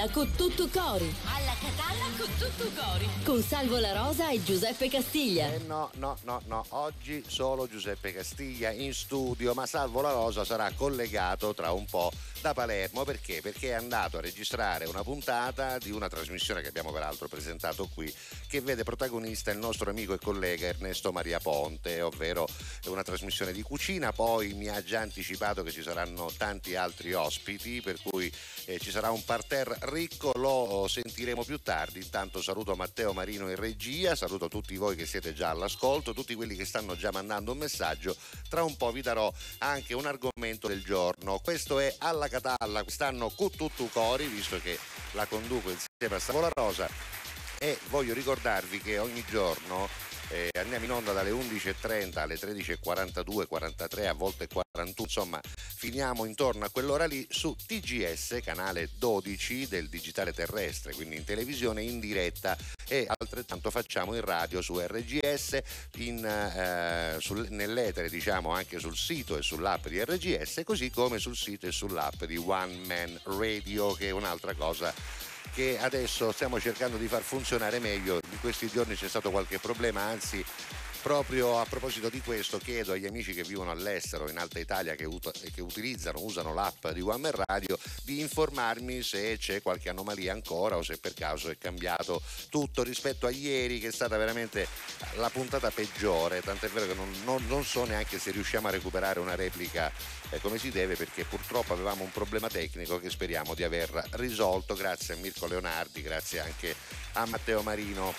Catalla con tutto cori. Alla Catalla con tutto cori. Con Salvo La Rosa e Giuseppe Castiglia. Eh no, no, no, no, oggi solo Giuseppe Castiglia in studio, ma Salvo La Rosa sarà collegato tra un po' da Palermo perché? Perché è andato a registrare una puntata di una trasmissione che abbiamo peraltro presentato qui, che vede protagonista il nostro amico e collega Ernesto Maria Ponte, ovvero una trasmissione di cucina, poi mi ha già anticipato che ci saranno tanti altri ospiti, per cui eh, ci sarà un parterre ricco, lo sentiremo più tardi. Intanto saluto Matteo Marino in regia, saluto tutti voi che siete già all'ascolto, tutti quelli che stanno già mandando un messaggio. Tra un po' vi darò anche un argomento del giorno. Questo è alla Catalla, quest'anno Cuttutu Cori, visto che la conduco insieme a Savola Rosa e voglio ricordarvi che ogni giorno eh, andiamo in onda dalle 11.30 alle 13.42, 43, a volte 41, insomma finiamo intorno a quell'ora lì su TGS, canale 12 del digitale terrestre, quindi in televisione in diretta. E altrettanto facciamo in radio su RGS, in, eh, sul, nell'etere diciamo anche sul sito e sull'app di RGS, così come sul sito e sull'app di One Man Radio che è un'altra cosa che adesso stiamo cercando di far funzionare meglio. In questi giorni c'è stato qualche problema, anzi Proprio a proposito di questo chiedo agli amici che vivono all'estero, in Alta Italia, che, ut- che utilizzano, usano l'app di One Man Radio, di informarmi se c'è qualche anomalia ancora o se per caso è cambiato tutto rispetto a ieri che è stata veramente la puntata peggiore, tant'è vero che non, non, non so neanche se riusciamo a recuperare una replica come si deve perché purtroppo avevamo un problema tecnico che speriamo di aver risolto grazie a Mirko Leonardi, grazie anche a Matteo Marino.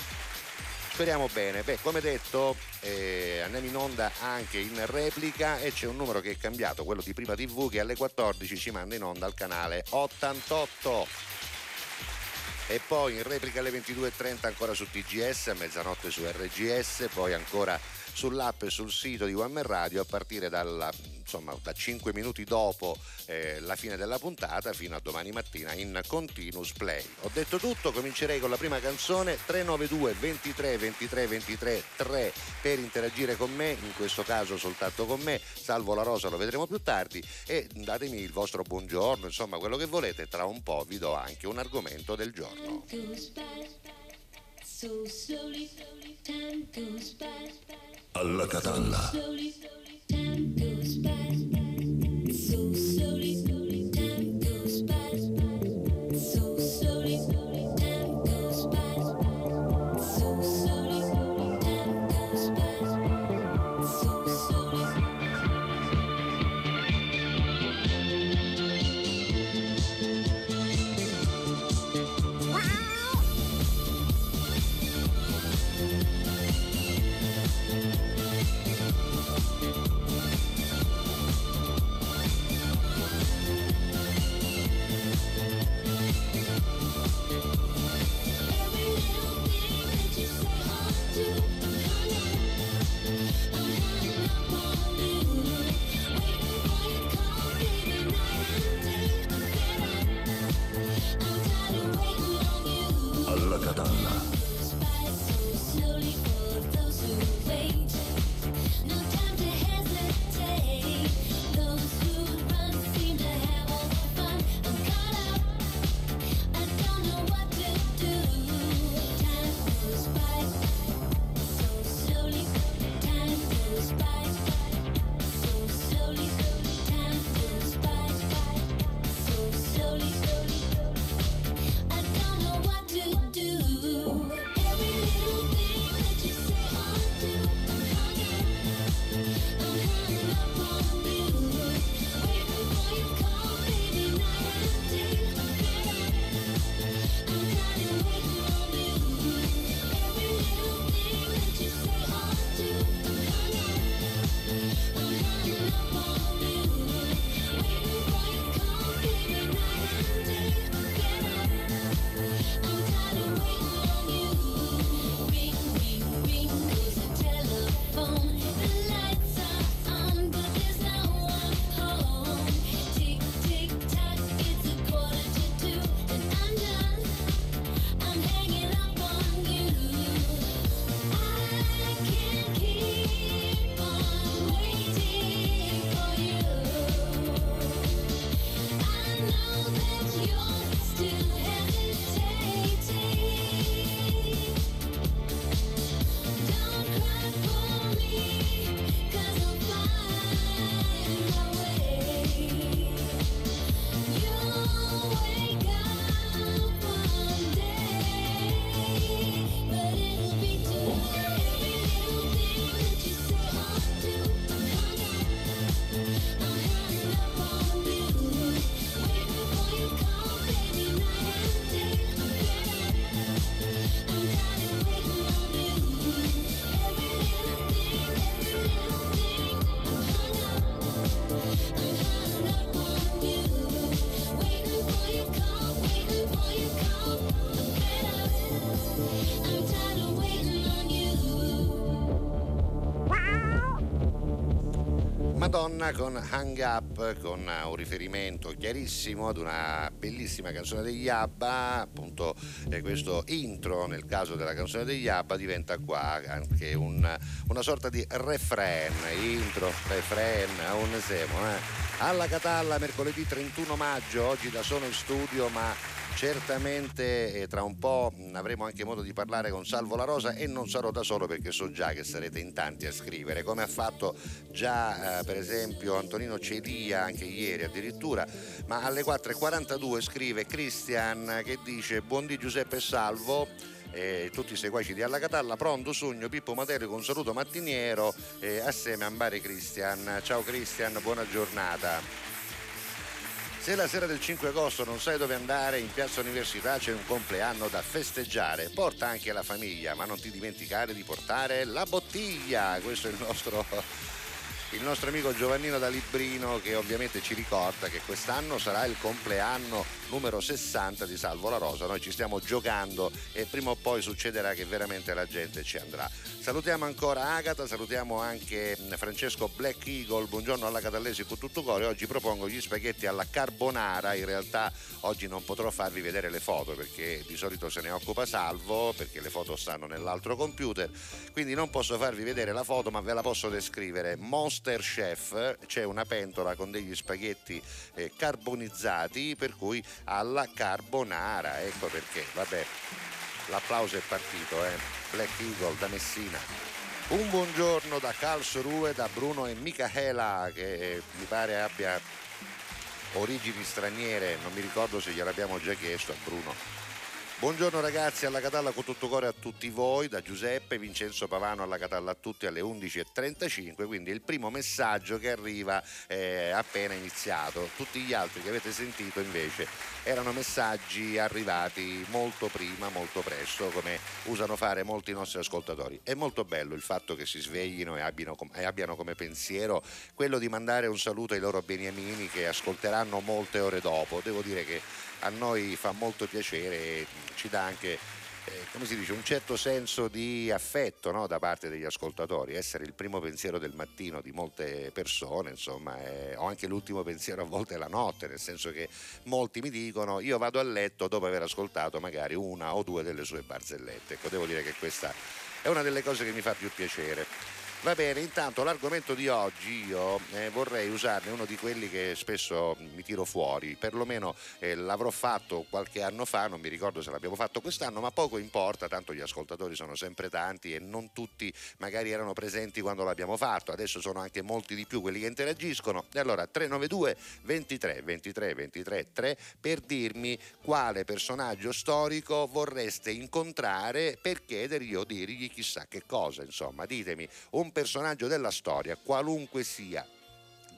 Speriamo bene. Beh, come detto, eh, andiamo in onda anche in replica e c'è un numero che è cambiato, quello di Prima TV, che alle 14 ci manda in onda al canale 88. E poi in replica alle 22.30 ancora su TGS, a mezzanotte su RGS, poi ancora sull'app e sul sito di One Man Radio a partire dalla, insomma, da 5 minuti dopo eh, la fine della puntata fino a domani mattina in continuous play. Ho detto tutto, comincerei con la prima canzone 392 23 23 23 3 per interagire con me, in questo caso soltanto con me, salvo la rosa lo vedremo più tardi e datemi il vostro buongiorno, insomma quello che volete, tra un po' vi do anche un argomento del giorno. Alla Catalla. Alla Madonna con Hang Up, con un riferimento chiarissimo ad una bellissima canzone degli ABBA, appunto eh, questo intro nel caso della canzone degli ABBA diventa qua anche un, una sorta di refrain, intro, refrain, un siamo, eh. Alla Catalla mercoledì 31 maggio, oggi da sono in studio ma Certamente eh, tra un po' avremo anche modo di parlare con Salvo La Rosa e non sarò da solo perché so già che sarete in tanti a scrivere, come ha fatto già eh, per esempio Antonino Cedia anche ieri addirittura, ma alle 4.42 scrive Cristian che dice buon di Giuseppe Salvo eh, tutti i seguaci di Alla Catalla, pronto Sogno, Pippo Materi con un saluto mattiniero eh, assieme a Mbare Cristian. Ciao Cristian, buona giornata. Se la sera del 5 agosto non sai dove andare, in piazza Università c'è un compleanno da festeggiare. Porta anche la famiglia, ma non ti dimenticare di portare la bottiglia. Questo è il nostro il nostro amico Giovannino da Librino che ovviamente ci ricorda che quest'anno sarà il compleanno numero 60 di Salvo la Rosa. Noi ci stiamo giocando e prima o poi succederà che veramente la gente ci andrà. Salutiamo ancora Agata, salutiamo anche Francesco Black Eagle, buongiorno alla Catallesi con tutto cuore. Oggi propongo gli spaghetti alla carbonara, in realtà oggi non potrò farvi vedere le foto perché di solito se ne occupa Salvo perché le foto stanno nell'altro computer, quindi non posso farvi vedere la foto ma ve la posso descrivere. Most Master Chef c'è una pentola con degli spaghetti eh, carbonizzati per cui alla carbonara. Ecco perché vabbè l'applauso è partito eh. Black Eagle da Messina. Un buongiorno da Karlsruhe da Bruno e Michaela che eh, mi pare abbia origini straniere non mi ricordo se gliel'abbiamo già chiesto a Bruno Buongiorno ragazzi, alla Catalla con tutto cuore a tutti voi, da Giuseppe, Vincenzo Pavano alla Catalla a tutti alle 11.35, quindi il primo messaggio che arriva è appena iniziato. Tutti gli altri che avete sentito invece erano messaggi arrivati molto prima, molto presto, come usano fare molti nostri ascoltatori. È molto bello il fatto che si sveglino e abbiano, e abbiano come pensiero quello di mandare un saluto ai loro beniamini che ascolteranno molte ore dopo. Devo dire che a noi fa molto piacere e ci dà anche eh, come si dice, un certo senso di affetto no? da parte degli ascoltatori, essere il primo pensiero del mattino di molte persone, insomma, eh, o anche l'ultimo pensiero a volte la notte, nel senso che molti mi dicono io vado a letto dopo aver ascoltato magari una o due delle sue barzellette. Ecco, devo dire che questa è una delle cose che mi fa più piacere. Va bene, intanto l'argomento di oggi io eh, vorrei usarne uno di quelli che spesso mi tiro fuori, perlomeno eh, l'avrò fatto qualche anno fa, non mi ricordo se l'abbiamo fatto quest'anno, ma poco importa, tanto gli ascoltatori sono sempre tanti e non tutti magari erano presenti quando l'abbiamo fatto, adesso sono anche molti di più quelli che interagiscono. E allora 392 23 23 23 3 per dirmi quale personaggio storico vorreste incontrare per chiedergli o dirgli chissà che cosa, insomma, ditemi un personaggio della storia, qualunque sia,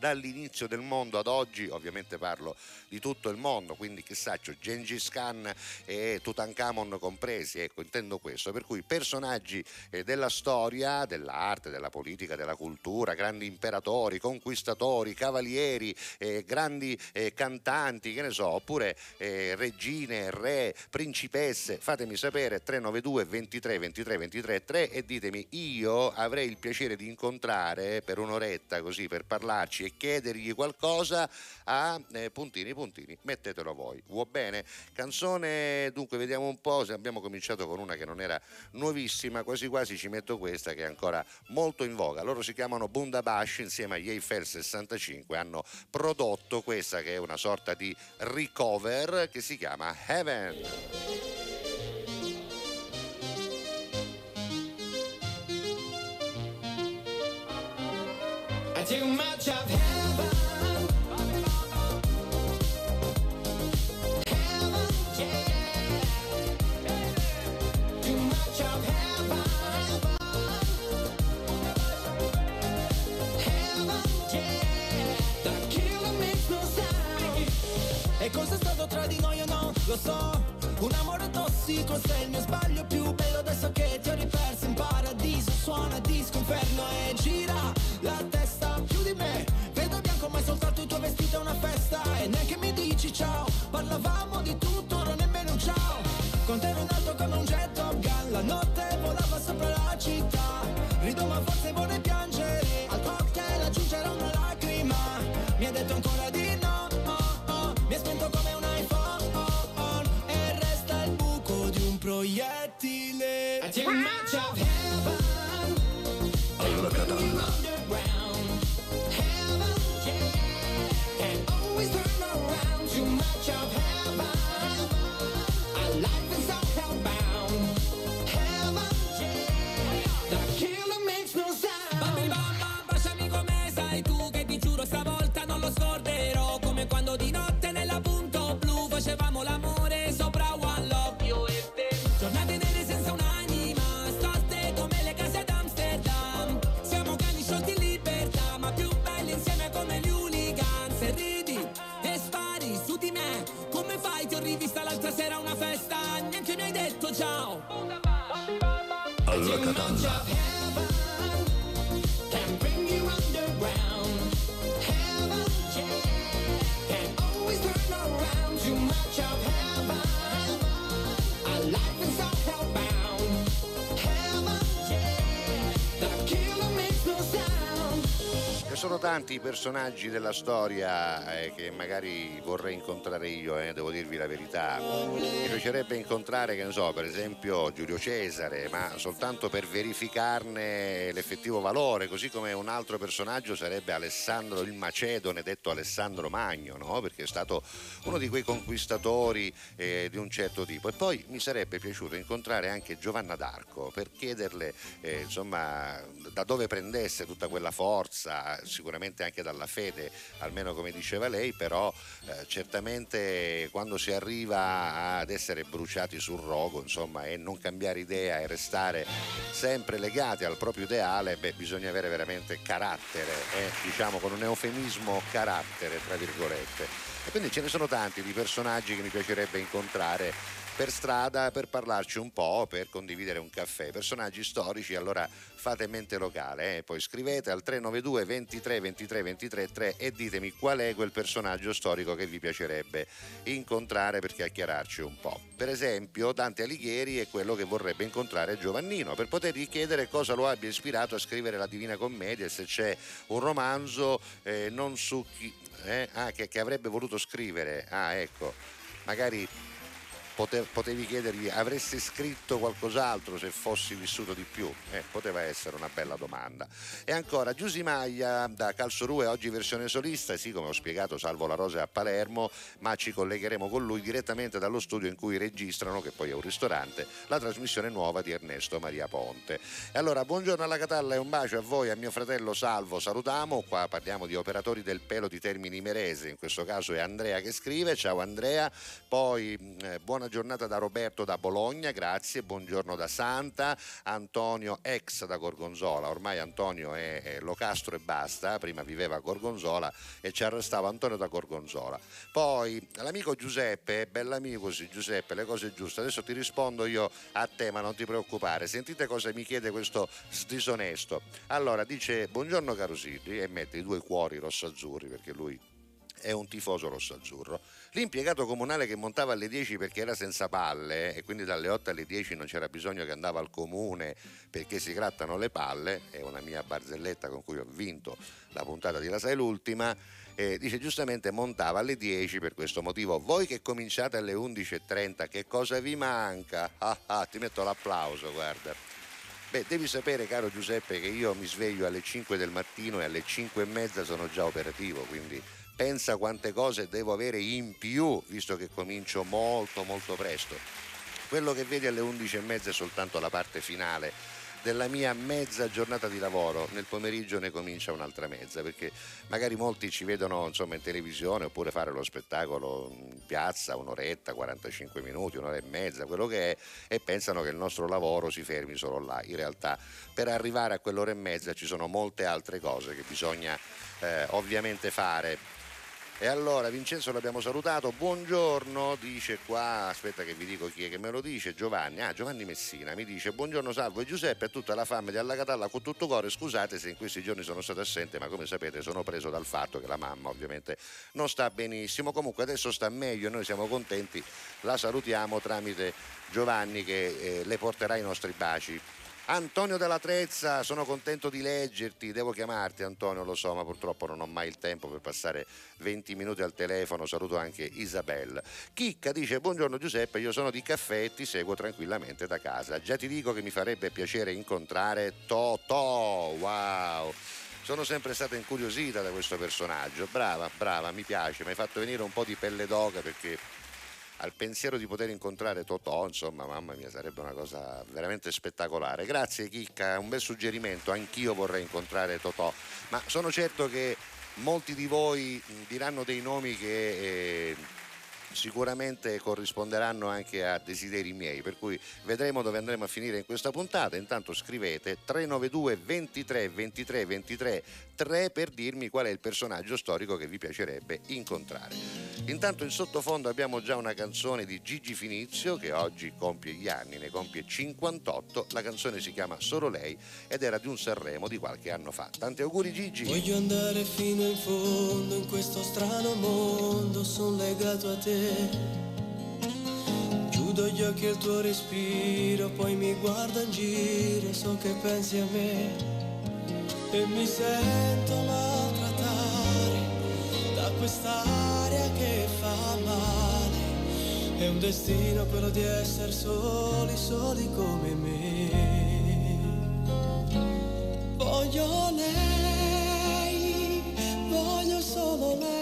dall'inizio del mondo ad oggi, ovviamente parlo di tutto il mondo, quindi chissà, c'è Gengis Khan e Tutankhamon compresi, ecco, intendo questo, per cui personaggi eh, della storia, dell'arte, della politica, della cultura, grandi imperatori, conquistatori, cavalieri, eh, grandi eh, cantanti, che ne so, oppure eh, regine, re, principesse, fatemi sapere 392 23 23 23 3 e ditemi io avrei il piacere di incontrare per un'oretta così per parlarci e chiedergli qualcosa a eh, puntini puntini, mettetelo voi. Va bene? Canzone, dunque vediamo un po' se abbiamo cominciato con una che non era nuovissima, quasi quasi ci metto questa che è ancora molto in voga. Loro si chiamano Bundabash insieme agli Eiffel 65 hanno prodotto questa che è una sorta di recover che si chiama Heaven. Too much of heaven. Heaven, yeah. Too much of heaven. Heaven, yeah. The killer makes no sound. E cosa stato tra di noi o no? Lo so. Un amore tossico, sei il mio sbaglio più bello adesso che ti ho riperso in paradiso. Suona disco inferno e gira Parlavamo di tutto, non nemmeno un ciao. Con te ero in come un jet Top Gun. La notte volava sopra la città. Rido ma forse vorrei piangere. Al cocktail aggiungerò una lacrima. Mi ha detto ancora di no oh, oh. Mi ha spento come un iPhone. Oh, E resta il buco di un proiettile. Attima. Alla sono tanti personaggi della storia eh, che magari vorrei incontrare io, eh, devo dirvi la verità. Mi piacerebbe incontrare, che ne so, per esempio Giulio Cesare, ma soltanto per verificarne l'effettivo valore, così come un altro personaggio sarebbe Alessandro il Macedone, detto Alessandro Magno, no? perché è stato uno di quei conquistatori eh, di un certo tipo. E poi mi sarebbe piaciuto incontrare anche Giovanna d'Arco per chiederle eh, insomma, da dove prendesse tutta quella forza, sicuramente anche dalla fede, almeno come diceva lei, però eh, certamente quando si arriva ad essere bruciati sul rogo insomma, e non cambiare idea e restare sempre legati al proprio ideale, beh, bisogna avere veramente carattere, eh, diciamo con un eufemismo carattere, tra virgolette. E quindi ce ne sono tanti di personaggi che mi piacerebbe incontrare per strada per parlarci un po', per condividere un caffè. Personaggi storici, allora fate mente locale, eh? poi scrivete al 392 23 23 23 3 e ditemi qual è quel personaggio storico che vi piacerebbe incontrare per chiacchierarci un po'. Per esempio, Dante Alighieri è quello che vorrebbe incontrare Giovannino per potergli chiedere cosa lo abbia ispirato a scrivere la Divina Commedia e se c'è un romanzo eh, non su chi, eh? ah, che, che avrebbe voluto scrivere. Ah, ecco, magari potevi chiedergli avresti scritto qualcos'altro se fossi vissuto di più? Eh, poteva essere una bella domanda. E ancora Giusy Maglia da Calsorue, oggi versione solista, sì come ho spiegato Salvo La Rosa a Palermo, ma ci collegheremo con lui direttamente dallo studio in cui registrano, che poi è un ristorante, la trasmissione nuova di Ernesto Maria Ponte. E allora buongiorno alla Catalla e un bacio a voi, a mio fratello Salvo, salutiamo, qua parliamo di operatori del pelo di Termini Merese, in questo caso è Andrea che scrive, ciao Andrea, poi eh, buona giornata da Roberto da Bologna, grazie, buongiorno da Santa, Antonio ex da Gorgonzola, ormai Antonio è, è Locastro e basta, prima viveva a Gorgonzola e ci arrestava Antonio da Gorgonzola. Poi l'amico Giuseppe, bell'amico sì Giuseppe, le cose giuste, adesso ti rispondo io a te ma non ti preoccupare, sentite cosa mi chiede questo disonesto. Allora dice buongiorno caro Silvi e mette i due cuori rosso-azzurri perché lui è un tifoso rosso-azzurro. L'impiegato comunale che montava alle 10 perché era senza palle e quindi dalle 8 alle 10 non c'era bisogno che andava al comune perché si grattano le palle, è una mia barzelletta con cui ho vinto la puntata di La Sai l'ultima, eh, dice giustamente montava alle 10 per questo motivo. Voi che cominciate alle 11.30, che cosa vi manca? Ah, ah, ti metto l'applauso, guarda. Beh, devi sapere, caro Giuseppe, che io mi sveglio alle 5 del mattino e alle 5 e mezza sono già operativo, quindi pensa quante cose devo avere in più, visto che comincio molto molto presto. Quello che vedi alle 11 e mezza è soltanto la parte finale della mia mezza giornata di lavoro, nel pomeriggio ne comincia un'altra mezza, perché magari molti ci vedono insomma, in televisione oppure fare lo spettacolo in piazza, un'oretta, 45 minuti, un'ora e mezza, quello che è, e pensano che il nostro lavoro si fermi solo là. In realtà per arrivare a quell'ora e mezza ci sono molte altre cose che bisogna eh, ovviamente fare. E allora Vincenzo l'abbiamo salutato, buongiorno, dice qua, aspetta che vi dico chi è che me lo dice, Giovanni, ah Giovanni Messina, mi dice buongiorno Salvo e Giuseppe e tutta la fame di Alla Catalla con tutto cuore, scusate se in questi giorni sono stato assente, ma come sapete sono preso dal fatto che la mamma ovviamente non sta benissimo, comunque adesso sta meglio, noi siamo contenti, la salutiamo tramite Giovanni che eh, le porterà i nostri baci. Antonio della Trezza, sono contento di leggerti, devo chiamarti Antonio, lo so, ma purtroppo non ho mai il tempo per passare 20 minuti al telefono, saluto anche Isabella. Chicca dice buongiorno Giuseppe, io sono di caffè e ti seguo tranquillamente da casa. Già ti dico che mi farebbe piacere incontrare Totò, wow! Sono sempre stata incuriosita da questo personaggio, brava, brava, mi piace, mi hai fatto venire un po' di pelle d'oca perché al pensiero di poter incontrare Totò, insomma, mamma mia, sarebbe una cosa veramente spettacolare. Grazie Chicca, un bel suggerimento, anch'io vorrei incontrare Totò, ma sono certo che molti di voi diranno dei nomi che... Eh, sicuramente corrisponderanno anche a desideri miei, per cui vedremo dove andremo a finire in questa puntata. Intanto scrivete 392 23 23 23 3 per dirmi qual è il personaggio storico che vi piacerebbe incontrare. Intanto in sottofondo abbiamo già una canzone di Gigi Finizio che oggi compie gli anni, ne compie 58. La canzone si chiama Solo lei ed era di un Sanremo di qualche anno fa. Tanti auguri Gigi. Voglio andare fino in fondo in questo strano mondo, sono legato a te Chiudo gli occhi al tuo respiro, poi mi guardo in giro, so che pensi a me e mi sento maltrattare da quest'aria che fa male. È un destino quello di essere soli, soli come me. Voglio lei, voglio solo lei,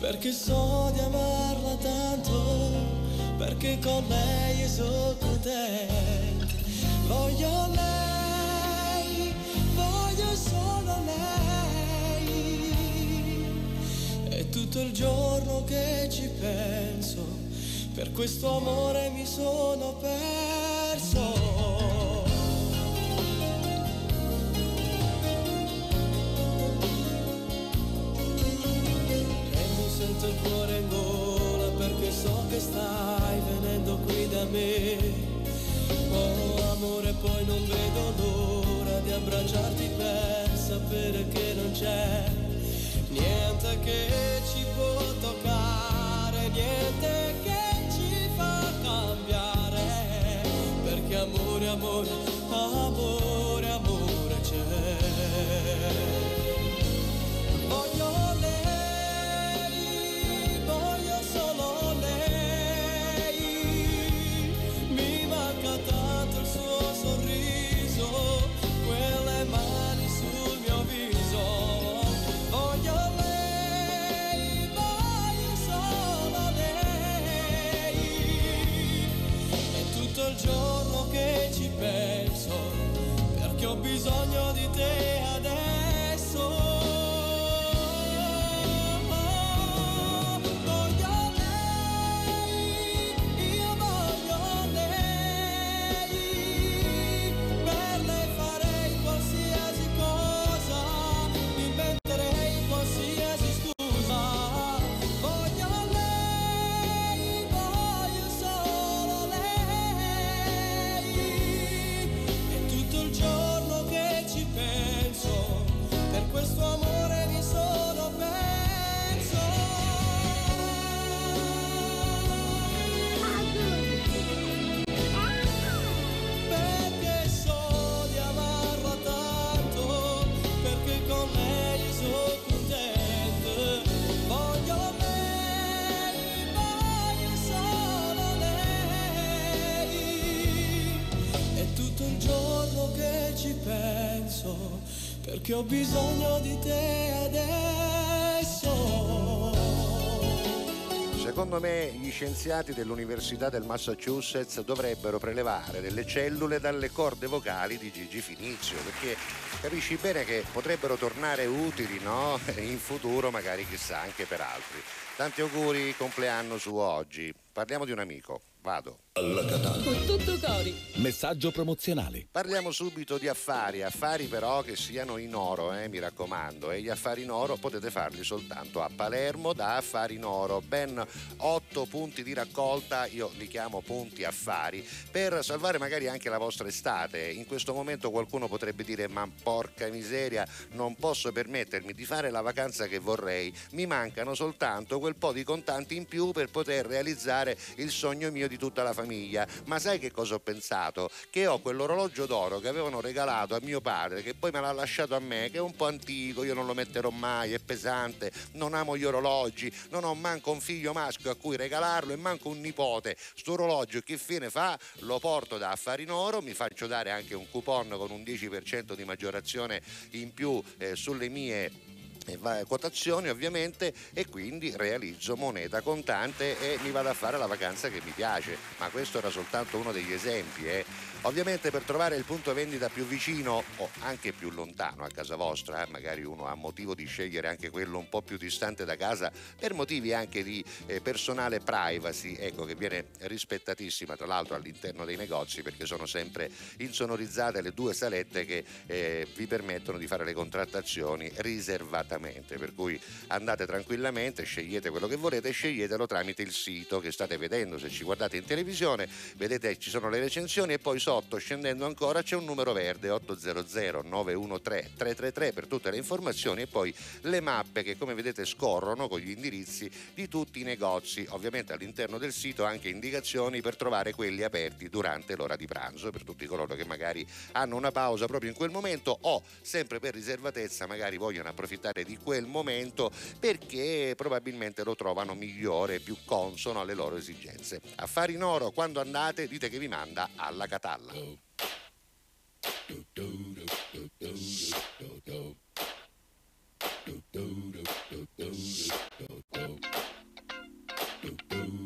perché so di amarla tanto, perché con lei sono contento. Voglio lei, voglio solo lei, tutto il giorno che ci penso, per questo amore mi sono perso. E mi sento il cuore in gola perché so che stai venendo qui da me. Oh amore poi non vedo l'ora di abbracciarti per sapere che non c'è niente che ci può toccare, niente che ci fa cambiare. Perché amore, amore, amore, bisogno di te perché ho bisogno di te adesso. Secondo me gli scienziati dell'Università del Massachusetts dovrebbero prelevare delle cellule dalle corde vocali di Gigi Finizio, perché capisci bene che potrebbero tornare utili, no? In futuro, magari chissà, anche per altri. Tanti auguri, compleanno su oggi. Parliamo di un amico. Vado. Alla katana, Con tutto cori. Messaggio promozionale. Parliamo subito di affari, affari però che siano in oro, eh, mi raccomando. E gli affari in oro potete farli soltanto a Palermo da Affari in Oro. Ben otto punti di raccolta, io li chiamo punti affari, per salvare magari anche la vostra estate. In questo momento qualcuno potrebbe dire ma porca miseria, non posso permettermi di fare la vacanza che vorrei. Mi mancano soltanto quel po' di contanti in più per poter realizzare il sogno mio di tutta la famiglia. Ma sai che cosa ho pensato? Che ho quell'orologio d'oro che avevano regalato a mio padre, che poi me l'ha lasciato a me, che è un po' antico, io non lo metterò mai, è pesante, non amo gli orologi, non ho manco un figlio maschio a cui regalarlo e manco un nipote. Sto orologio che fine fa? Lo porto da Affari in Oro, mi faccio dare anche un coupon con un 10% di maggiorazione in più eh, sulle mie quotazioni ovviamente e quindi realizzo moneta contante e mi vado a fare la vacanza che mi piace ma questo era soltanto uno degli esempi eh. Ovviamente per trovare il punto vendita più vicino o anche più lontano a casa vostra, eh, magari uno ha motivo di scegliere anche quello un po' più distante da casa per motivi anche di eh, personale privacy, ecco che viene rispettatissima tra l'altro all'interno dei negozi perché sono sempre insonorizzate le due salette che eh, vi permettono di fare le contrattazioni riservatamente, per cui andate tranquillamente, scegliete quello che volete e sceglietelo tramite il sito che state vedendo, se ci guardate in televisione vedete ci sono le recensioni e poi sotto, scendendo ancora, c'è un numero verde 800 913 333 per tutte le informazioni e poi le mappe che come vedete scorrono con gli indirizzi di tutti i negozi. Ovviamente all'interno del sito anche indicazioni per trovare quelli aperti durante l'ora di pranzo per tutti coloro che magari hanno una pausa proprio in quel momento o sempre per riservatezza magari vogliono approfittare di quel momento perché probabilmente lo trovano migliore, più consono alle loro esigenze. Affari in oro, quando andate dite che vi manda alla love. Do do do do do do do. Do do do do do do do. Do do.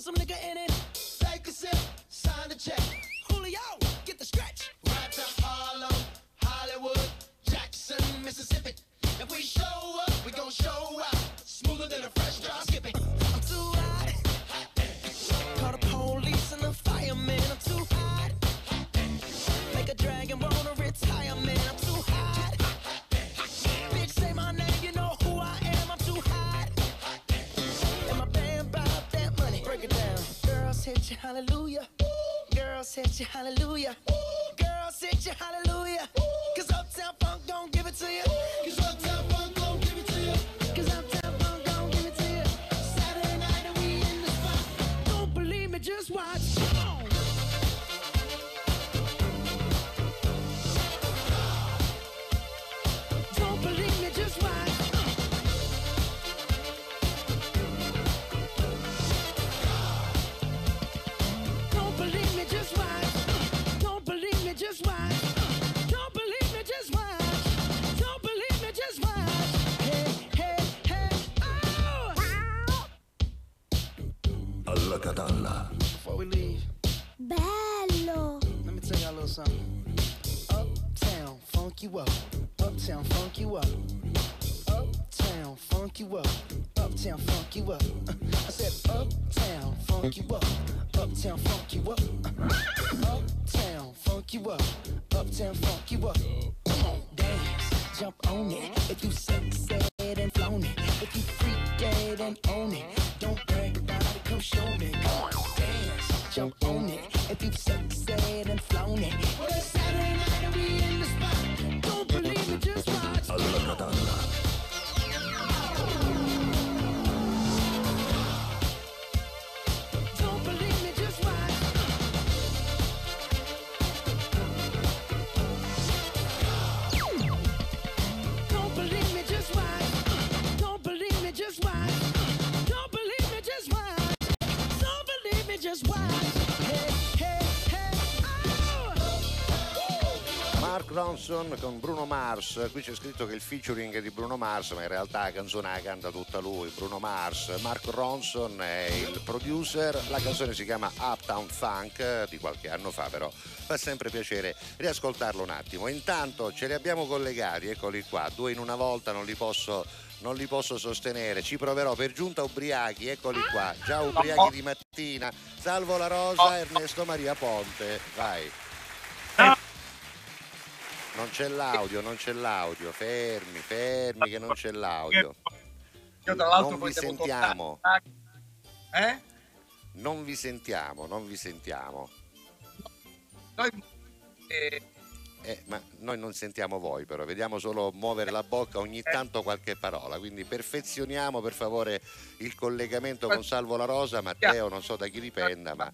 put some nigga in it. Take a sip, sign the check. Julio, get the stretch. Right to Harlem, Hollywood, Jackson, Mississippi. If we show up, we gon' show out. Smoother than a fresh drop. Hallelujah. Girl said you hallelujah. Girl said you hallelujah. Cause Uptown Funk don't give it to you. Cause Mark Ronson con Bruno Mars. Qui c'è scritto che il featuring è di Bruno Mars, ma in realtà la canzone la canta tutta lui, Bruno Mars. Mark Ronson è il producer. La canzone si chiama Uptown Funk di qualche anno fa, però fa sempre piacere riascoltarlo un attimo. Intanto ce li abbiamo collegati, eccoli qua, due in una volta, non li posso non li posso sostenere, ci proverò per giunta ubriachi, eccoli qua, già ubriachi di mattina. Salvo la Rosa, Ernesto Maria Ponte, vai. Non c'è l'audio, non c'è l'audio, fermi, fermi che non c'è l'audio. Io tra l'altro Non poi vi sentiamo. tornare. Eh? Non vi sentiamo, non vi sentiamo. Noi eh, Eh, ma noi non sentiamo voi però, vediamo solo muovere la bocca ogni tanto qualche parola, quindi perfezioniamo per favore il collegamento con Salvo La Rosa, Matteo non so da chi dipenda, ma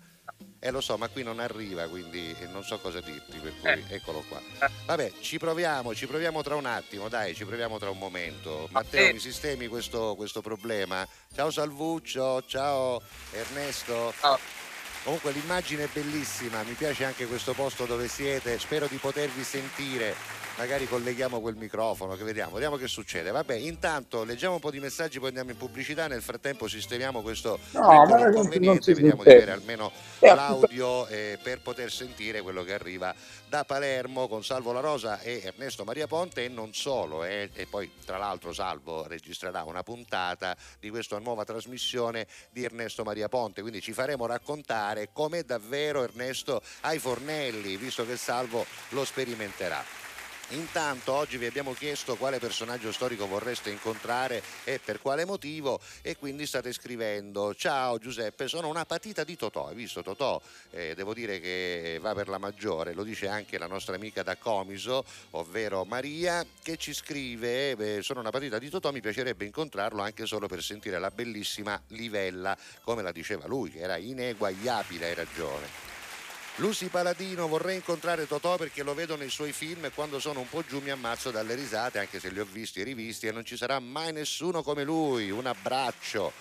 eh, lo so, ma qui non arriva, quindi eh, non so cosa dirti, per cui eccolo qua. Vabbè, ci proviamo, ci proviamo tra un attimo, dai, ci proviamo tra un momento. Matteo, mi sistemi questo, questo problema? Ciao Salvuccio, ciao Ernesto. Comunque l'immagine è bellissima, mi piace anche questo posto dove siete, spero di potervi sentire. Magari colleghiamo quel microfono, che vediamo, vediamo che succede. Vabbè, intanto leggiamo un po' di messaggi, poi andiamo in pubblicità. Nel frattempo sistemiamo questo No, inconveniente, vediamo di avere almeno Eh, l'audio eh, per poter sentire quello che arriva da Palermo con Salvo La Rosa e Ernesto Maria Ponte e non solo. eh. E poi tra l'altro Salvo registrerà una puntata di questa nuova trasmissione di Ernesto Maria Ponte, quindi ci faremo raccontare com'è davvero Ernesto ai fornelli, visto che Salvo lo sperimenterà. Intanto oggi vi abbiamo chiesto quale personaggio storico vorreste incontrare e per quale motivo e quindi state scrivendo ciao Giuseppe sono una patita di Totò, hai visto Totò? Eh, devo dire che va per la maggiore, lo dice anche la nostra amica da Comiso, ovvero Maria che ci scrive eh, sono una patita di Totò, mi piacerebbe incontrarlo anche solo per sentire la bellissima livella come la diceva lui che era ineguagliabile, hai ragione. Lucy Paladino vorrei incontrare Totò perché lo vedo nei suoi film e quando sono un po' giù mi ammazzo dalle risate anche se li ho visti e rivisti e non ci sarà mai nessuno come lui. Un abbraccio.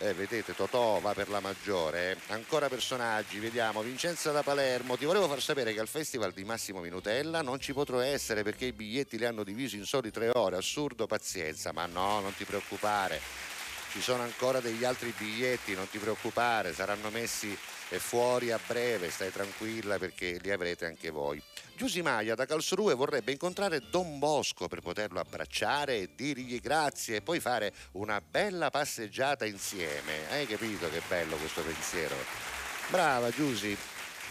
Eh, vedete, Totò va per la maggiore. Ancora personaggi, vediamo. Vincenza da Palermo. Ti volevo far sapere che al Festival di Massimo Minutella non ci potrò essere perché i biglietti li hanno divisi in soli tre ore. Assurdo, pazienza. Ma no, non ti preoccupare. Ci sono ancora degli altri biglietti, non ti preoccupare, saranno messi eh, fuori a breve, stai tranquilla perché li avrete anche voi. Giusy Maglia da Calsorue vorrebbe incontrare Don Bosco per poterlo abbracciare e dirgli grazie e poi fare una bella passeggiata insieme. Hai capito che bello questo pensiero? Brava Giusy,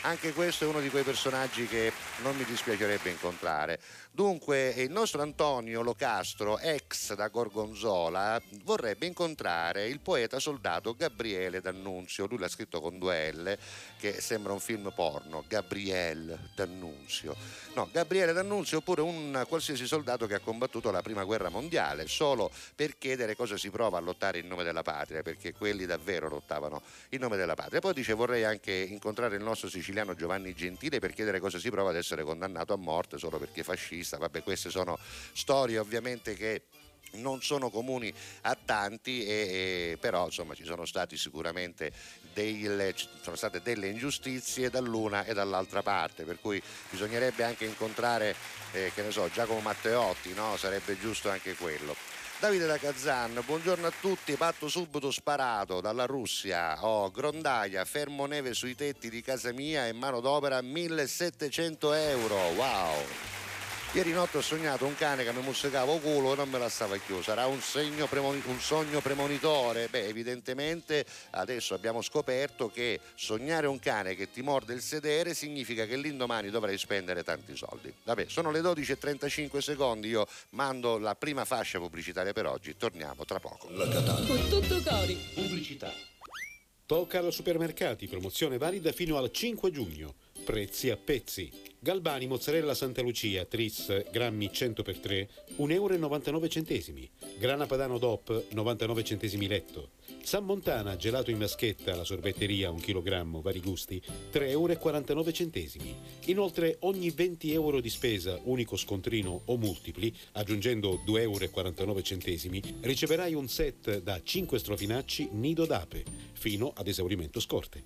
anche questo è uno di quei personaggi che non mi dispiacerebbe incontrare. Dunque, il nostro Antonio Locastro, ex da Gorgonzola, vorrebbe incontrare il poeta soldato Gabriele D'Annunzio. Lui l'ha scritto con due L, che sembra un film porno. Gabriele D'Annunzio. No, Gabriele D'Annunzio oppure un qualsiasi soldato che ha combattuto la prima guerra mondiale, solo per chiedere cosa si prova a lottare in nome della patria, perché quelli davvero lottavano in nome della patria. Poi dice vorrei anche incontrare il nostro siciliano Giovanni Gentile per chiedere cosa si prova ad essere condannato a morte solo perché fascista. Vabbè, queste sono storie ovviamente che non sono comuni a tanti, e, e- però insomma ci sono stati sicuramente delle, sono state delle ingiustizie dall'una e dall'altra parte, per cui bisognerebbe anche incontrare, eh, so, Giacomo Matteotti, no? sarebbe giusto anche quello. Davide da Kazan, buongiorno a tutti, patto subito sparato dalla Russia, oh, grondaia, fermo neve sui tetti di casa mia e manodopera 1700 euro, wow! Ieri notte ho sognato un cane che mi mozzicava il culo e non me la stava chiusa. Sarà un, segno premoni- un sogno premonitore? Beh, evidentemente adesso abbiamo scoperto che sognare un cane che ti morde il sedere significa che l'indomani dovrai spendere tanti soldi. Vabbè, sono le 12.35 secondi, io mando la prima fascia pubblicitaria per oggi, torniamo tra poco. Con tutto cori. Pubblicità. Tocca al supermercati, promozione valida fino al 5 giugno. Prezzi a pezzi. Galbani mozzarella Santa Lucia, tris, grammi 100x3, 1,99 euro. Grana Padano DOP, 99 centesimi letto. San Montana, gelato in vaschetta, la sorbetteria, 1 kg, vari gusti, 3,49 euro. Inoltre, ogni 20 euro di spesa, unico scontrino o multipli, aggiungendo 2,49 euro, riceverai un set da 5 strofinacci nido d'ape, fino ad esaurimento scorte.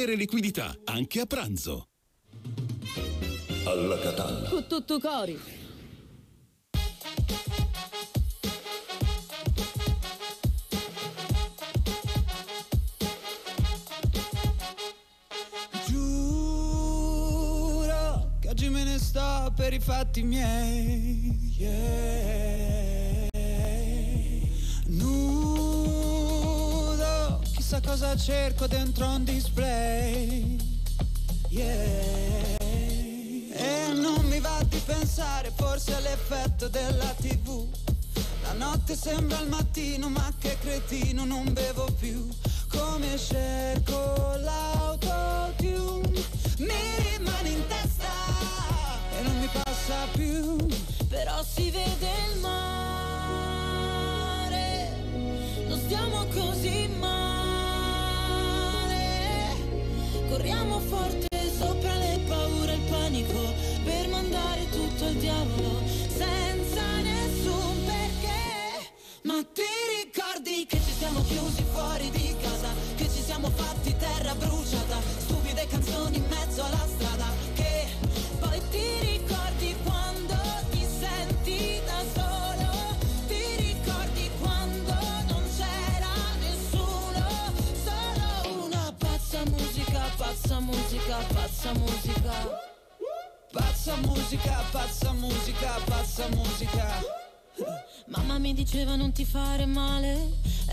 liquidità, anche a pranzo. Alla Catalla. Con tutto cori. Giuro che oggi me ne sto per i fatti miei. yeah. Chissà cosa cerco dentro un display. yeah. E non mi va di pensare, forse è l'effetto della tv. La notte sembra il mattino, ma che cretino, non bevo più. Come cerco l'autotune, mi rimane in testa e non mi passa più. Però si vede il mare, non stiamo così male. Corriamo forte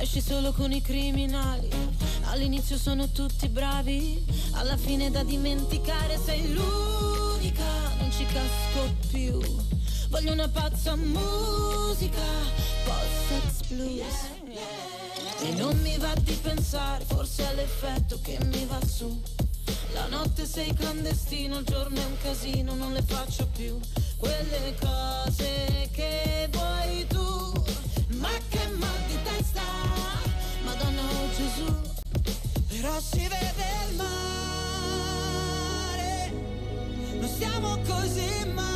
esci solo con i criminali. All'inizio sono tutti bravi, alla fine da dimenticare sei l'unica, non ci casco più. Voglio una pazza musica, post-sex blues. E non mi va di pensare, forse è l'effetto che mi va su. La notte sei clandestino, il giorno è un casino, non le faccio più. Quelle cose che vuoi tu, Gesù. Però si vede il mare, non stiamo così male.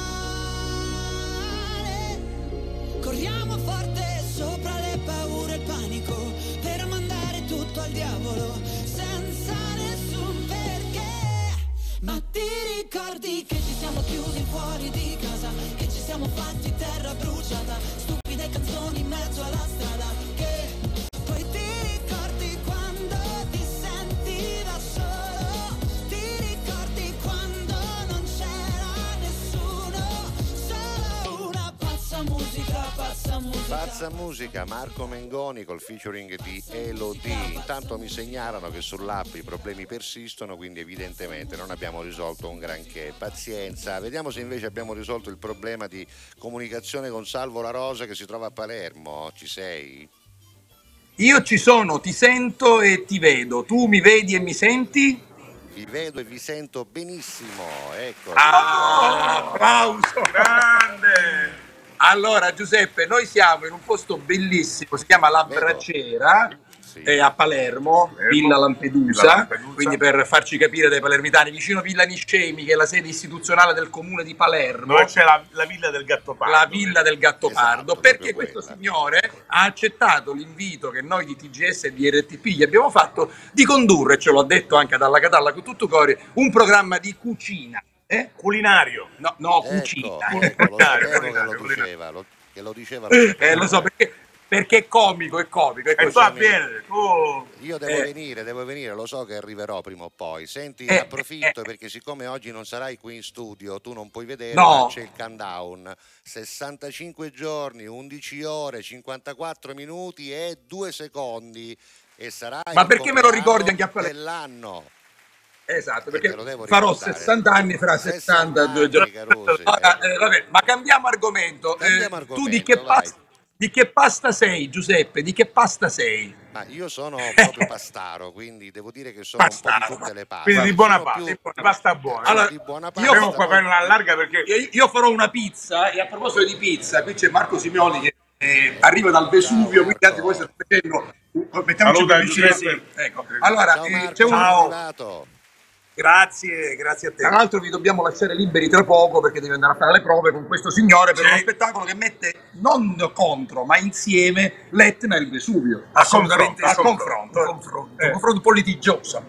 Corriamo forte sopra le paure e il panico per mandare tutto al diavolo senza nessun perché. Ma ti ricordi che ci siamo chiusi fuori di casa, che ci siamo fatti terra bruciata, stupide canzoni in mezzo alla strada, pazza musica. Marco Mengoni col featuring di Elodie. Intanto mi segnalano che sull'app i problemi persistono, quindi evidentemente non abbiamo risolto un granché. Pazienza, vediamo se invece abbiamo risolto il problema di comunicazione con Salvo La Rosa che si trova a Palermo. Ci sei? Io ci sono, ti sento e ti vedo. Tu mi vedi e mi senti? Vi vedo e vi sento benissimo, ecco. Ah, applauso! Grande! Allora Giuseppe, noi siamo in un posto bellissimo, si chiama La. Bracera, Sì. è a Palermo, Palermo, Villa Lampedusa, Villa Lampedusa. quindi per farci capire dai palermitani, vicino Villa Niscemi, che è la sede istituzionale del comune di Palermo. Dove c'è la, la villa del Gattopardo. la villa del Gattopardo Esatto, perché questo quella. signore ha accettato l'invito che noi di TGS e di RTP gli abbiamo fatto di condurre, ce l'ho detto anche dalla Catalla con tutto cuore, un programma di cucina. Eh? Culinario. No, no, Ecco, cucina. ecco, lo sapevo che lo diceva, lo- che lo diceva. Eh, lo so perché, perché è comico, è comico. È E così. tu avviene, tu... Io devo Eh. venire, devo venire, lo so che arriverò prima o poi. Senti, Eh, approfitto eh. perché siccome oggi non sarai qui in studio, tu non puoi vedere, No. ma c'è il countdown. 65 giorni, 11 ore, 54 minuti e 2 secondi. e sarà Ma perché me lo ricordi anche a quale- dell'anno. Esatto, perché farò ricordare. 60 anni fra 60 due anni, giorni. Carusi, Allora, eh, vabbè, ma cambiamo argomento. Eh, Cambiamo tu di che, pasta, di che pasta sei, Giuseppe? Di che pasta sei? Ma io sono proprio pastaro, quindi devo dire che sono un po' di tutte le paste. Quindi di buona pasta, più- di pasta buona. Allora, di buona io pasta. Devo qua fare una larga perché Io, io farò una pizza e a proposito di pizza, qui c'è Marco Simeoni che eh, arriva dal Vesuvio, quindi anche voi state facendo... Mettiamoci Saluta vicino, sì. Ecco. Allora, Ciao eh, Marco, c'è un... benvenuto. Grazie, grazie a te. Tra l'altro vi dobbiamo lasciare liberi tra poco perché devi andare a fare le prove con questo signore per uno spettacolo che mette non contro ma insieme l'Etna e il Vesuvio. A Assolutamente confronto, a confronto. a confronto, Eh. un confronto.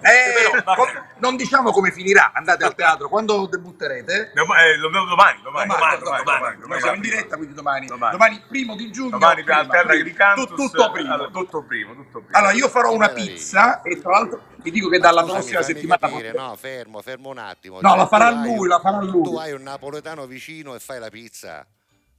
Eh, Però, vabbè. con- non diciamo come finirà, andate al teatro, quando debutterete? Eh, domani, domani, domani, Domani, domani, domani, domani, noi siamo in diretta quindi domani, Domani. domani primo di giugno, Domani prima, al. Agricantus. Tu- tutto primo. allora, tutto primo, tutto primo. Allora io farò una pizza e tra l'altro vi dico che dalla prossima settimana capire, no, fermo, fermo un attimo. No, Cioè, la farà lui, la farà lui. Tu hai un napoletano vicino e fai la pizza.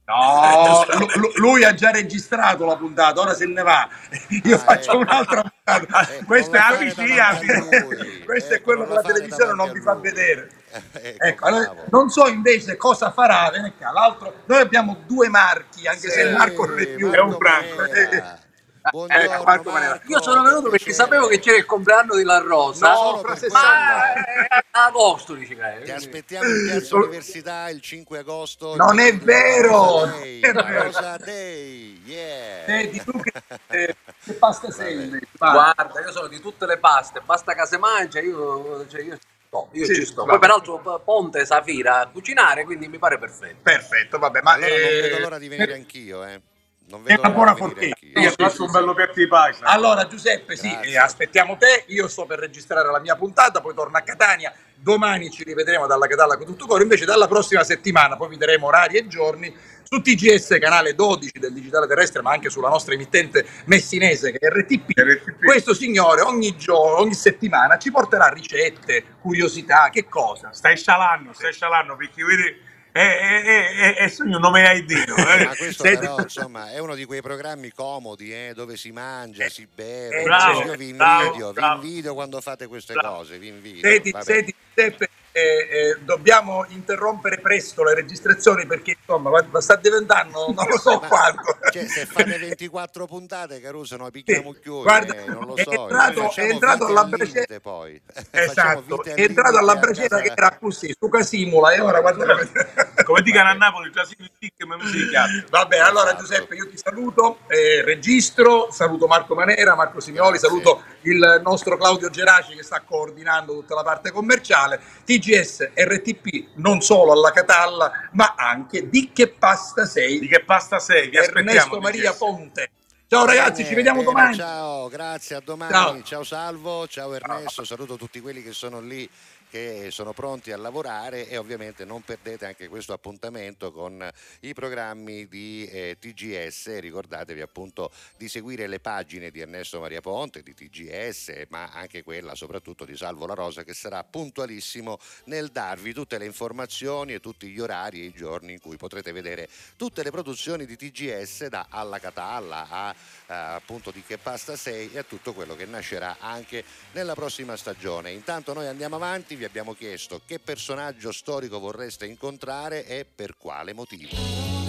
No, lu- lu- lui ha già registrato la puntata, ora se ne va. Io Ah, faccio ecco. un'altra puntata. Eh, Questo non è, la quello- fare davanti a lui. questo è Ecco, quello che la televisione non vi fa vedere. Ecco, Ecco, allora, non so invece cosa farà, l'altro, noi abbiamo due marchi, anche se Sì, il Marco non è più. È un branco. Manera. Buongiorno, Ecco, Marco Io sono venuto perché sapevo che c'era il compleanno di La Rosa. No, fra per 60. ma eh, ad agosto Ti è. aspettiamo in Piazza Università il 5 agosto. Non è vero! Rosa Day, Non è vero. Rosa Day, yeah. Senti, tu che, eh, che pasta sei. Guarda, io sono di tutte le paste, basta che se mangia, io, cioè, io, sto, io Sì, ci sto. Poi peraltro Ponte Safira a cucinare, quindi mi pare perfetto. Perfetto, vabbè, ma Allora non eh, vedo l'ora di venire anch'io, eh. Non È vedo una l'ora buona forchetta. Io faccio un bello piatto di pasta. Allora Giuseppe, sì, Grazie. eh, aspettiamo te, io sto per registrare la mia puntata, poi torno a Catania, domani ci rivedremo dalla Catalla con tutto coro, invece dalla prossima settimana poi vi daremo orari e giorni su TGS canale 12 del digitale terrestre, ma anche sulla nostra emittente messinese che è RTP. RTP. Questo signore ogni giorno, ogni settimana ci porterà ricette, curiosità, che cosa? Stai scialando, stai scialando perché vedi, è, è, è, è, è sogno nome hai Dio. eh. Ma questo Senti- però insomma è uno di quei programmi comodi eh, dove si mangia, si beve. Eh, bravo, io vi bravo, invidio, vi bravo. invidio quando fate queste Bravo. cose, vi invidio. Senti, senti, Giuseppe, eh, eh, dobbiamo interrompere presto le registrazioni perché insomma va- sta diventando non lo so Ma- quanto. Cioè, se fate 24 puntate, Caruso, noi picchiamo il chiuso, Guarda, eh, non lo è so. entrato- è entrato vite alla al Brescia- limite poi. Esatto, è entrato alla a Bresciera casa- che era così, su Casimula e ora guarda Come dicono a Napoli, chiama. Vabbè, allora Esatto. Giuseppe, io ti saluto, eh, registro, saluto Marco Manera, Marco Simioli, Grazie. saluto il nostro Claudio Geraci che sta coordinando tutta la parte commerciale, TGS, RTP, non solo alla Catalla, ma anche di che pasta sei, Di che pasta sei? Vi Ernesto aspettiamo. Maria DJs. Ponte. Ciao ragazzi, Bene, ci vediamo bene, domani. Ciao, grazie a domani. Ciao. Ciao, Salvo, ciao Ernesto, saluto tutti quelli che sono lì che sono pronti a lavorare e ovviamente non perdete anche questo appuntamento con i programmi di eh, TGS. Ricordatevi appunto di seguire le pagine di Ernesto Maria Ponte, di TGS, ma anche quella soprattutto di Salvo La Rosa che sarà puntualissimo nel darvi tutte le informazioni e tutti gli orari e i giorni in cui potrete vedere tutte le produzioni di TGS da Alla Catalla a eh, appunto di Che Pasta 6 e a tutto quello che nascerà anche nella prossima stagione. Intanto noi andiamo avanti, abbiamo chiesto che personaggio storico vorreste incontrare e per quale motivo.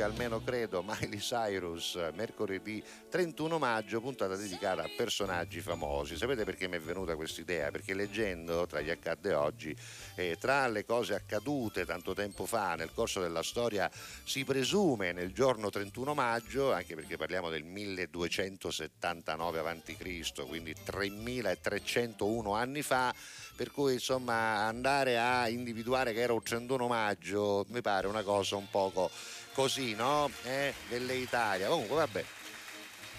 Almeno credo, Miley Cyrus, mercoledì 31 maggio, puntata dedicata a personaggi famosi. Sapete perché mi è venuta questa idea? Perché leggendo tra gli accadde oggi, eh, tra le cose accadute tanto tempo fa nel corso della storia, si presume nel giorno 31 maggio, anche perché parliamo del 1279 a.C., quindi 3301 anni fa, per cui insomma andare a individuare che era un 31 maggio mi pare una cosa un poco così, no? Eh, dell'Italia. Comunque vabbè.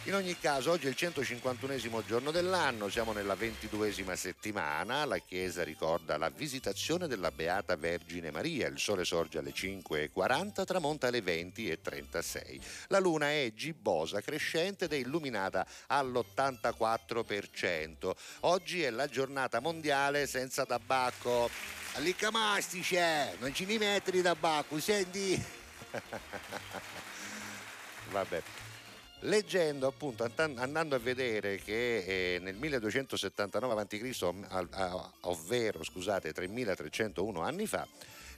In ogni caso, oggi è il 151 giorno dell'anno, siamo nella 22esima settimana, la Chiesa ricorda la visitazione della Beata Vergine Maria, il sole sorge alle 5.40, tramonta alle 20.36. La luna è gibbosa, crescente ed è illuminata all'84%. Oggi è la giornata mondiale senza tabacco. Allicamastice, non ci mi metti di tabacco, senti? Vabbè. Leggendo appunto, andando a vedere che eh, nel 1279 a.C., ovvero scusate 3301 anni fa,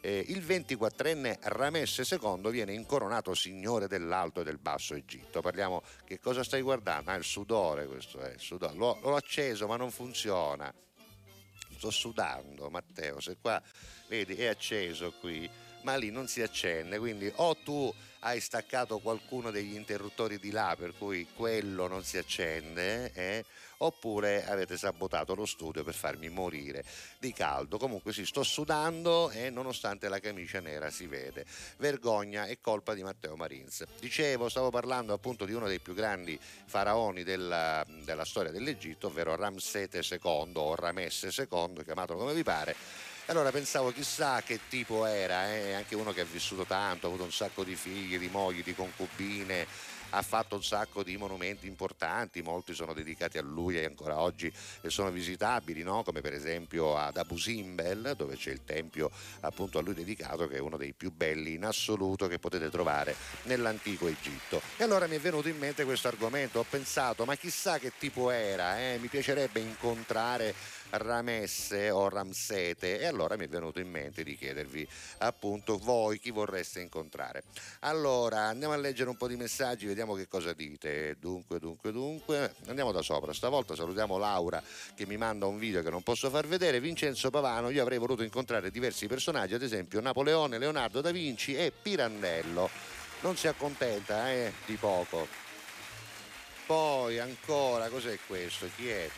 eh, il 24enne Ramesse II viene incoronato signore dell'Alto e del Basso Egitto. Parliamo, che cosa stai guardando? Ah, il sudore, questo è il sudore. L'ho, l'ho acceso ma non funziona. Sto sudando, Matteo, se qua vedi è acceso qui, ma lì non si accende, quindi o tu hai staccato qualcuno degli interruttori di là per cui quello non si accende eh? oppure avete sabotato lo studio per farmi morire di caldo. Comunque sì sto sudando e nonostante la camicia nera si vede. Vergogna e colpa di Matteo Marins. Dicevo stavo parlando appunto di uno dei più grandi faraoni della, della storia dell'Egitto ovvero Ramsete II o Ramesse II chiamatelo come vi pare allora pensavo chissà che tipo era, eh? anche uno che ha vissuto tanto, ha avuto un sacco di figli, di mogli, di concubine, ha fatto un sacco di monumenti importanti, molti sono dedicati a lui e ancora oggi sono visitabili, no? come per esempio ad Abu Simbel, dove c'è il tempio appunto a lui dedicato, che è uno dei più belli in assoluto che potete trovare nell'antico Egitto. E allora mi è venuto in mente questo argomento, ho pensato, ma chissà che tipo era, eh? mi piacerebbe incontrare Ramesse o Ramsete e allora mi è venuto in mente di chiedervi appunto voi chi vorreste incontrare. Allora andiamo a leggere un po' di messaggi, vediamo che cosa dite. Dunque, dunque, dunque, andiamo da sopra. Stavolta salutiamo Laura che mi manda un video che non posso far vedere. Vincenzo Pavano, io avrei voluto incontrare diversi personaggi, ad esempio Napoleone, Leonardo da Vinci e Pirandello. Non si accontenta eh, di poco. Poi ancora, cos'è questo? Chi è?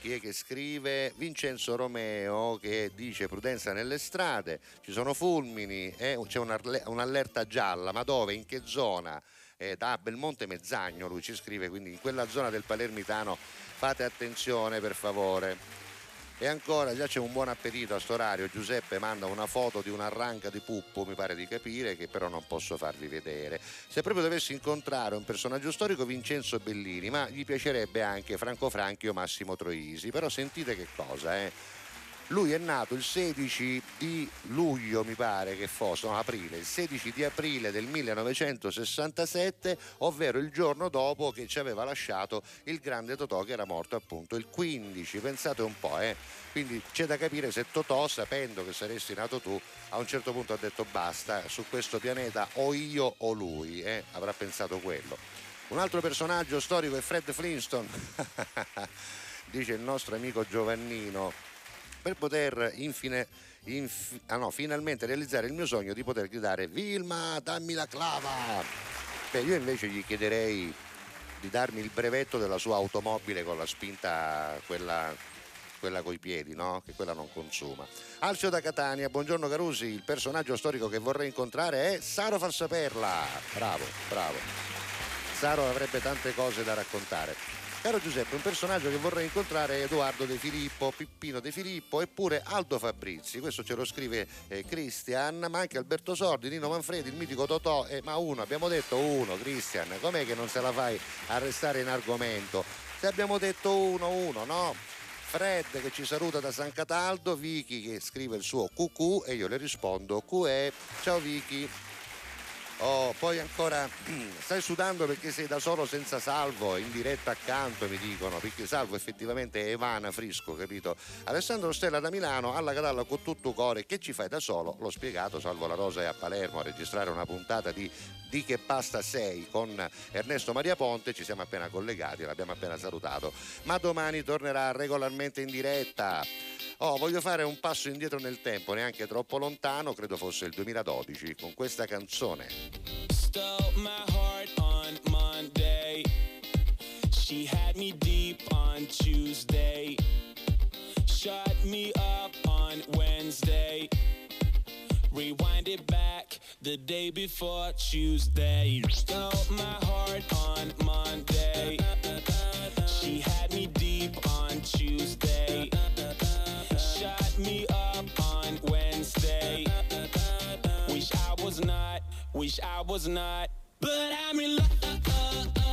Chi è che scrive? Vincenzo Romeo che dice prudenza nelle strade, ci sono fulmini, eh, c'è un'allerta gialla, ma dove, in che zona? Eh, da Belmonte Mezzagno lui ci scrive, quindi in quella zona del Palermitano fate attenzione per favore. E ancora già c'è un buon appetito a sto orario. Giuseppe manda una foto di una ranca di puppo, mi pare di capire, che però non posso farvi vedere. Se proprio dovessi incontrare un personaggio storico, Vincenzo Bellini, ma gli piacerebbe anche Franco Franchi o Massimo Troisi. Però sentite che cosa, eh lui è nato il 16 di luglio, mi pare che fosse, no, aprile, il 16 di aprile del 1967, ovvero il giorno dopo che ci aveva lasciato il grande Totò che era morto appunto il 15, pensate un po', eh. Quindi c'è da capire se Totò, sapendo che saresti nato tu, a un certo punto ha detto basta, su questo pianeta o io o lui, eh. avrà pensato quello. Un altro personaggio storico è Fred Flintstone, dice il nostro amico Giovannino per poter infine, inf- ah no, finalmente realizzare il mio sogno di poter gridare Vilma, dammi la clava! Beh, io invece gli chiederei di darmi il brevetto della sua automobile con la spinta quella quella coi piedi, no? Che quella non consuma. Alcio da Catania, buongiorno Carusi, il personaggio storico che vorrei incontrare è Saro Farsaperla. Bravo, bravo. Saro avrebbe tante cose da raccontare. Caro Giuseppe, un personaggio che vorrei incontrare è Edoardo De Filippo, Pippino De Filippo eppure Aldo Fabrizi. Questo ce lo scrive eh, Christian, ma anche Alberto Sordi, Nino Manfredi, il mitico Totò. Eh, ma uno, abbiamo detto uno, Christian, com'è che non se la fai a restare in argomento? Se abbiamo detto uno, uno, no? Fred che ci saluta da San Cataldo, Vicky che scrive il suo QQ e io le rispondo QE. Ciao Vicky. Oh, poi ancora stai sudando perché sei da solo senza salvo, in diretta accanto mi dicono, perché salvo effettivamente è Evana Frisco, capito? Alessandro Stella da Milano, alla Catalla con tutto cuore, che ci fai da solo? L'ho spiegato, Salvo La Rosa è a Palermo a registrare una puntata di Di che pasta sei con Ernesto Maria Ponte, ci siamo appena collegati, l'abbiamo appena salutato, ma domani tornerà regolarmente in diretta. Oh, voglio fare un passo indietro nel tempo, neanche troppo lontano, credo fosse il 2012, con questa canzone. Stole my heart on Monday. She had me deep on Tuesday. Shut me up on Wednesday. Rewind it back the day before Tuesday. Stole my heart on Monday. Wish I was not. But I'm in love,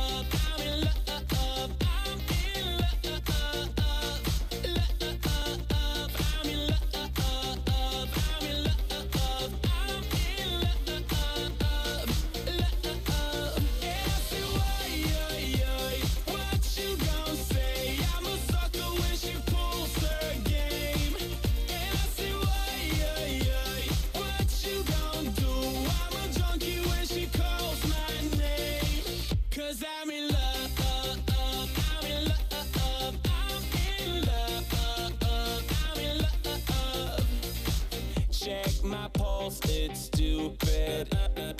stupid.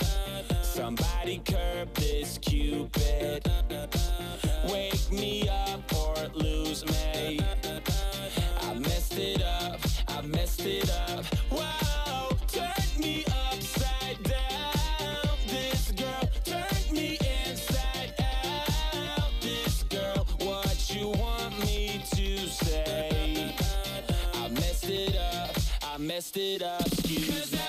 Somebody curb this cupid. Wake me up or lose me. I messed it up, I messed it up. Wow, turn me upside down. This girl turned me inside out. This girl, what you want me to say? I messed it up, I messed it up. Excuse me.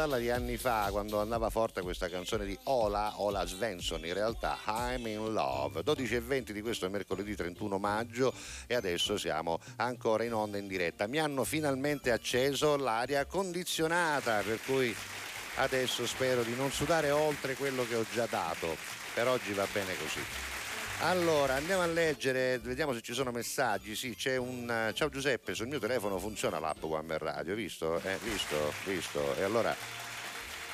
Catalla di anni fa quando andava forte questa canzone di Ola, Ola Svensson, in realtà I'm in Love. 12 e 20 di questo mercoledì 31 maggio e adesso siamo ancora in onda in diretta. Mi hanno finalmente acceso l'aria condizionata, per cui adesso spero di non sudare oltre quello che ho già dato. Per oggi va bene così. Allora, andiamo a leggere, vediamo se ci sono messaggi. Sì, c'è un. Ciao Giuseppe, sul mio telefono funziona l'app One Radio, visto? Eh, visto, visto. E allora,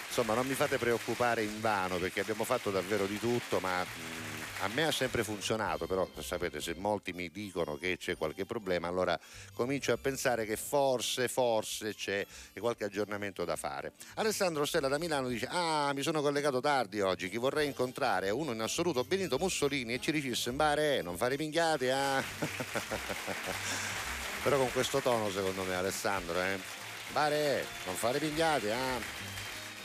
insomma, non mi fate preoccupare in vano perché abbiamo fatto davvero di tutto, ma mh, a me ha sempre funzionato, però sapete, se molti mi dicono che c'è qualche problema, allora comincio a pensare che forse, forse c'è qualche aggiornamento da fare. Alessandro Stella da Milano dice: Ah, mi sono collegato tardi oggi. Chi vorrei incontrare è uno in assoluto Benito Mussolini e ci dicesse: Bare, non fare minchiate, ah. Però con questo tono, secondo me, Alessandro, eh. Bare, non fare pingliate, ah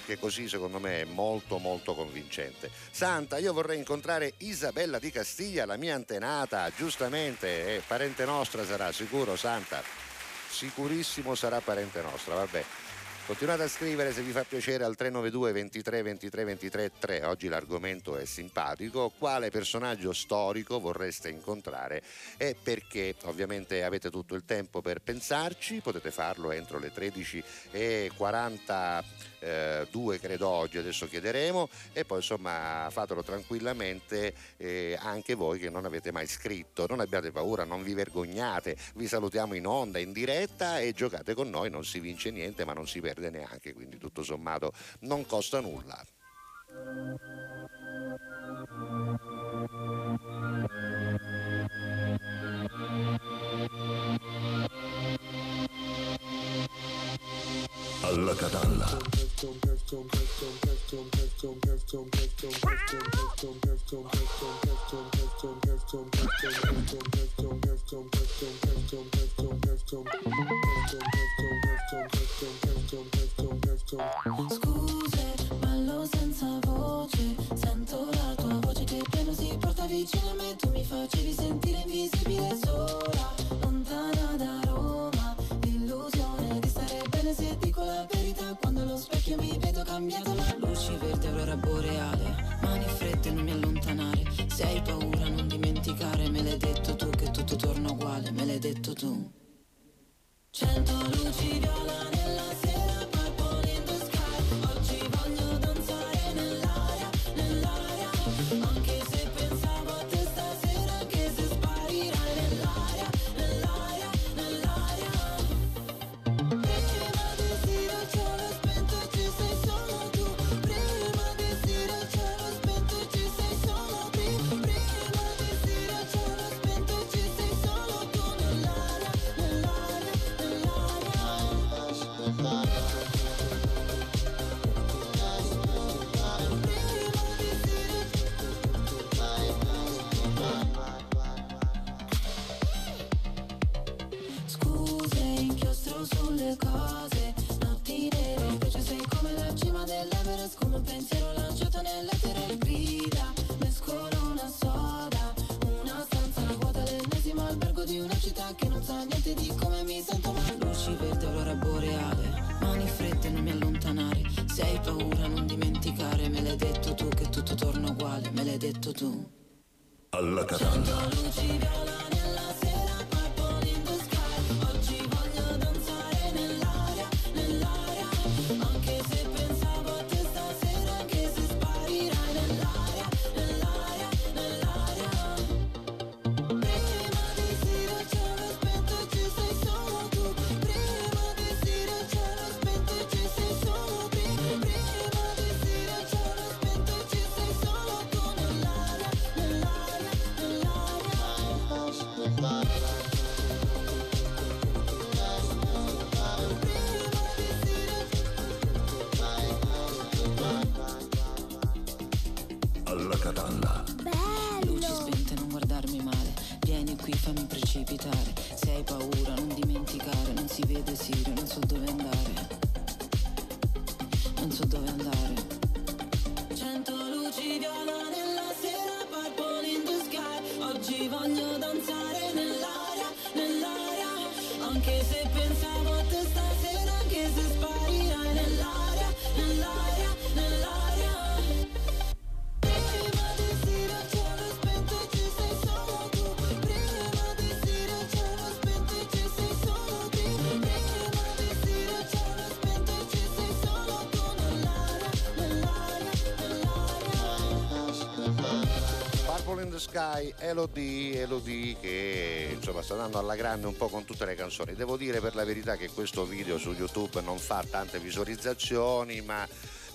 che così secondo me è molto molto convincente. Santa, io vorrei incontrare Isabella di Castiglia, la mia antenata, giustamente, è parente nostra sarà, sicuro Santa? Sicurissimo sarà parente nostra, vabbè. Continuate a scrivere se vi fa piacere al 392 23 23 23 3. Oggi l'argomento è simpatico. Quale personaggio storico vorreste incontrare e perché? Ovviamente avete tutto il tempo per pensarci, potete farlo entro le 13 e 42 credo oggi, adesso chiederemo e poi insomma fatelo tranquillamente eh, anche voi che non avete mai scritto. Non abbiate paura, non vi vergognate. Vi salutiamo in onda, in diretta e giocate con noi, non si vince niente ma non si perde neanche, quindi tutto sommato non costa nulla. Alla Catalla. Scuse, ballo senza voce. Sento la tua voce che piano si porta vicino a me. Tu mi facevi sentire invisibile sola Lontana da Roma. L'illusione di stare bene se dico la verità. Quando allo specchio mi vedo cambiato ma Luci verde, aurora boreale. Mani fredde, non mi allontanare. Se hai paura non dimenticare. Me l'hai detto tu che tutto torna uguale. Me l'hai detto tu. Cento luci viola nella sera Sky, Elodie, Elodie che insomma sta andando alla grande un po' con tutte le canzoni. Devo dire per la verità che questo video su YouTube non fa tante visualizzazioni, ma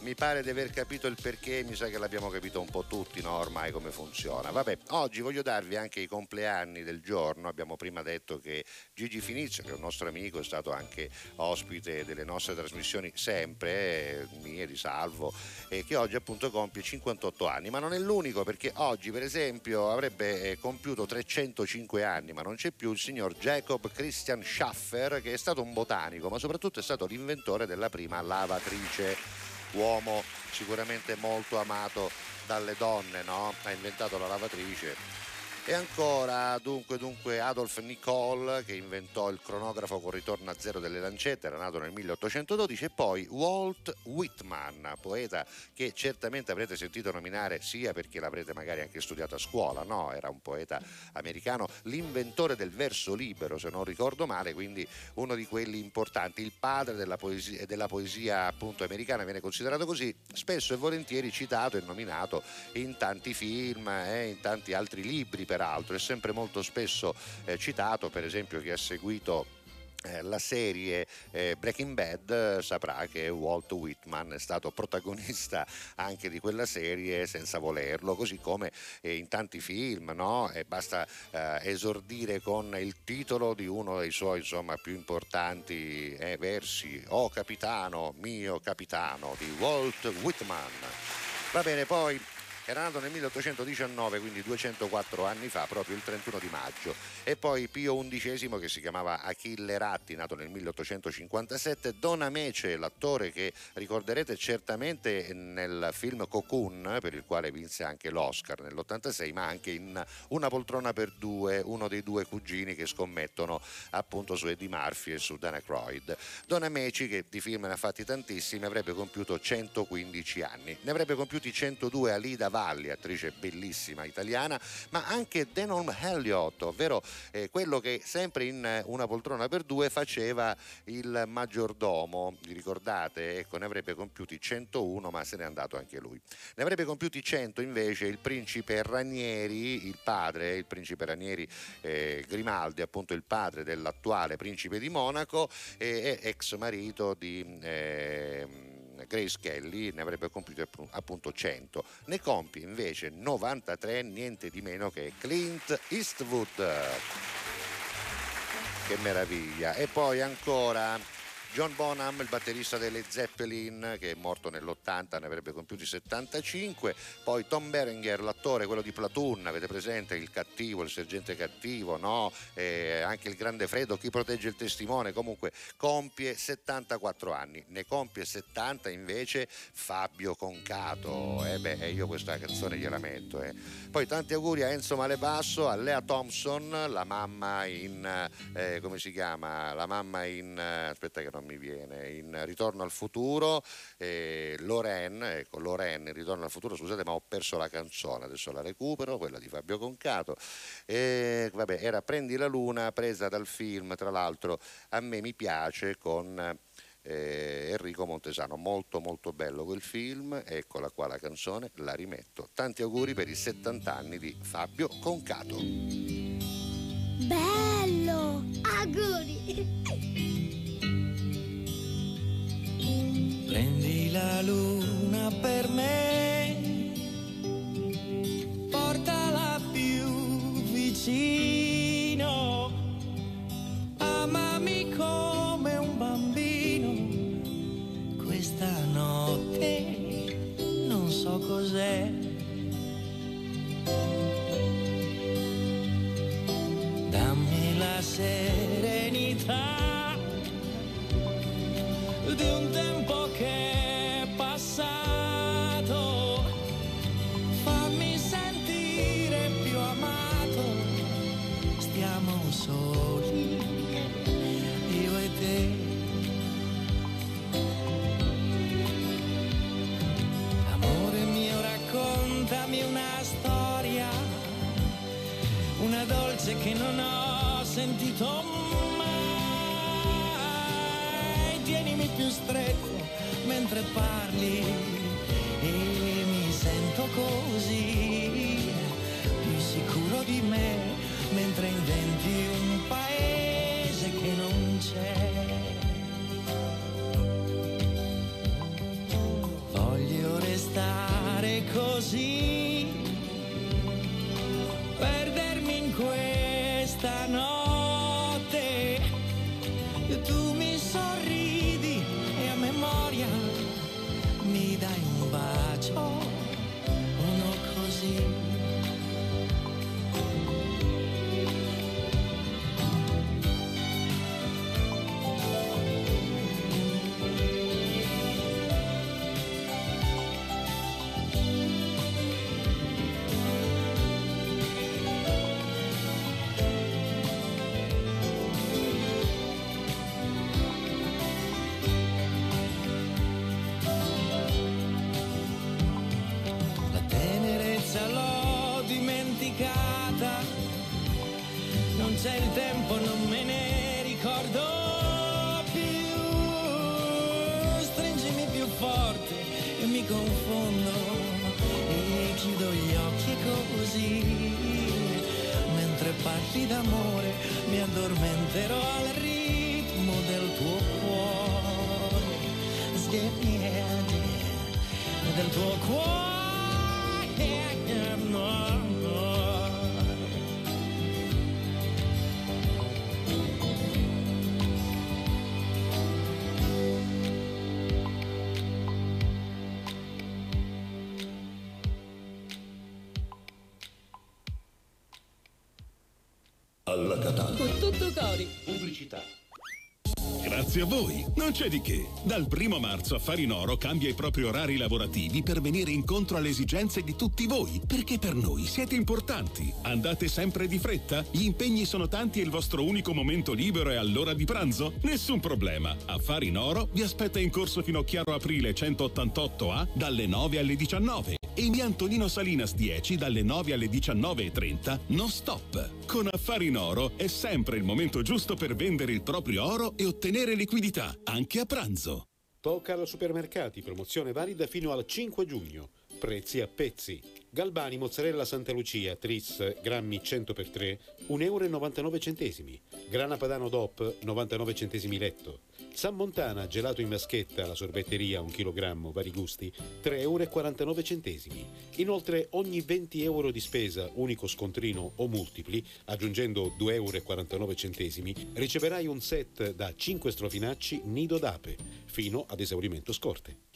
mi pare di aver capito il perché, mi sa che l'abbiamo capito un po' tutti, no? Ormai come funziona. Vabbè, oggi voglio darvi anche i compleanni del giorno. Abbiamo prima detto che Gigi Finizio, che è un nostro amico, è stato anche ospite delle nostre trasmissioni sempre, eh, mie di Salvo, e che oggi appunto compie 58 anni, ma non è l'unico perché oggi per esempio avrebbe eh, compiuto 305 anni, ma non c'è più il signor Jacob Christian Schaffer, che è stato un botanico, ma soprattutto è stato l'inventore della prima lavatrice uomo sicuramente molto amato dalle donne, no? Ha inventato la lavatrice. E ancora, dunque, dunque, Adolf Nicole che inventò il cronografo con ritorno a zero delle lancette, era nato nel 1812, e poi Walt Whitman, poeta che certamente avrete sentito nominare sia perché l'avrete magari anche studiato a scuola, no? Era un poeta americano, l'inventore del verso libero, se non ricordo male, quindi uno di quelli importanti, il padre della poesia, della poesia appunto americana viene considerato così, spesso e volentieri citato e nominato in tanti film e in tanti altri libri peraltro, è sempre molto spesso eh, citato, per esempio chi ha seguito eh, la serie eh, Breaking Bad saprà che Walt Whitman è stato protagonista anche di quella serie senza volerlo, così come eh, in tanti film, no? E basta esordire con il titolo di uno dei suoi insomma, più importanti eh, versi, Oh capitano, mio capitano, di Walt Whitman. Va bene, poi era nato nel 1819, quindi 204 anni fa, proprio il 31 di maggio. E poi Pio XI che si chiamava Achille Ratti, nato nel 1857, Don Amece, l'attore che ricorderete certamente nel film Cocoon, per il quale vinse anche l'Oscar nell'86, ma anche in Una poltrona per due, uno dei due cugini che scommettono appunto su Eddie Murphy e su Dana Croyd. Don Ameci, che di film ne ha fatti tantissimi, avrebbe compiuto 115 anni. Ne avrebbe compiuti 102 Alida Valli, attrice bellissima italiana, ma anche Denon Elliott, ovvero eh, quello che sempre in eh, Una poltrona per due faceva il maggiordomo. Vi ricordate? Ecco, ne avrebbe compiuti 101, ma se n'è andato anche lui. Ne avrebbe compiuti 100 invece il principe Ranieri, il padre, il principe Ranieri eh, Grimaldi, appunto il padre dell'attuale principe di Monaco e e ex marito di eh, Grace Kelly, ne avrebbe compiuti appu- appunto 100. Ne compie invece 93, niente di meno che Clint Eastwood. Che meraviglia. E poi ancora John Bonham, il batterista delle Zeppelin, che è morto nell'80, ne avrebbe compiuti 75. Poi Tom Berenger, l'attore, quello di Platoon, avete presente il cattivo, il sergente cattivo, no? Eh, anche il grande Fredo, chi protegge il testimone, comunque compie 74 anni. Ne compie 70 invece Fabio Concato. Eh beh, e io questa canzone gliela metto. eh. Poi tanti auguri a Enzo Malebasso, a Lea Thompson, la mamma in, eh, come si chiama? La mamma in, eh, aspetta che non mi viene, in Ritorno al futuro, eh, Loren, ecco Loren in Ritorno al futuro, scusate ma ho perso la canzone, adesso la recupero, quella di Fabio Concato. E, vabbè, era Prendi la luna, presa dal film, tra l'altro a me mi piace con eh, Enrico Montesano, molto molto bello quel film, eccola qua la canzone, la rimetto. Tanti auguri per i 70 anni di Fabio Concato. Bello! Auguri! Prendi la luna per me, portala più vicino, amami come un bambino. Questa notte non so cos'è. Dammi la serenità di un tempo che è passato. Fammi sentire più amato. Stiamo soli, io e te. Amore mio, raccontami una storia, una dolce che non ho sentito mai. Più stretto mentre parli e mi sento così, più sicuro di me mentre inventi un paese che non c'è. Voglio restare così, il tempo, non me ne ricordo più. Stringimi più forte e mi confondo e chiudo gli occhi così. Mentre parli d'amore mi addormenterò al ritmo del tuo cuore. Sgherniere del tuo cuore. No, no. Cori. Pubblicità. Grazie a voi, non c'è di che. Dal primo marzo Affari in Oro cambia i propri orari lavorativi per venire incontro alle esigenze di tutti voi, perché per noi siete importanti. Andate sempre di fretta? Gli impegni sono tanti e il vostro unico momento libero è all'ora di pranzo? Nessun problema. Affari in Oro vi aspetta in corso fino a Chiaro Aprile 188A dalle 9 alle 19 e in via Antonino Salinas 10 dalle 9 alle 19.30 non stop. Con Affari in Oro è sempre il momento giusto per vendere il proprio oro e ottenere liquidità, anche a pranzo. Tocal Supermercati, promozione valida fino al 5 giugno. Prezzi a pezzi. Galbani mozzarella Santa Lucia, tris, grammi 100x3, 1,99 euro. Grana Padano DOP, 99 centesimi letto. San Montana, gelato in vaschetta, la sorbetteria, 1 kg, vari gusti, 3,49 euro. Inoltre, ogni 20 euro di spesa, unico scontrino o multipli, aggiungendo 2,49 euro, riceverai un set da 5 strofinacci nido d'ape, fino ad esaurimento scorte.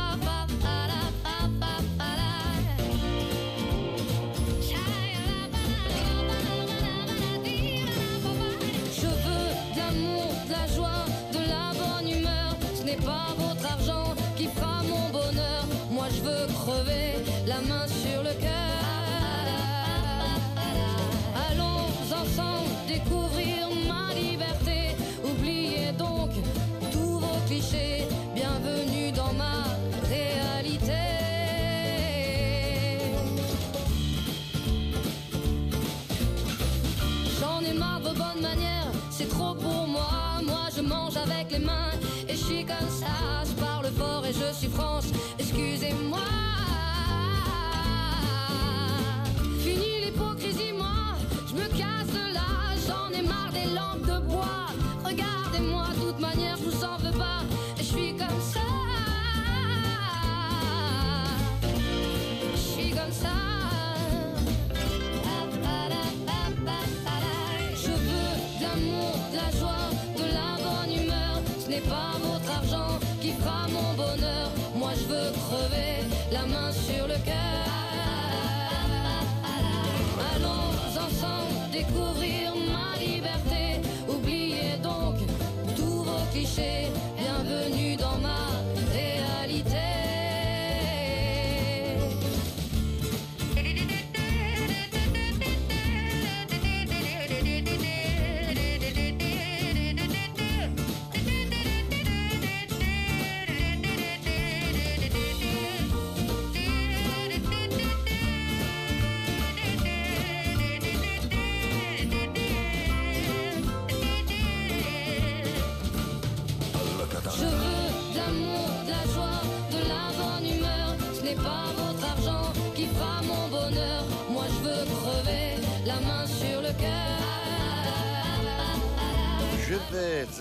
ficou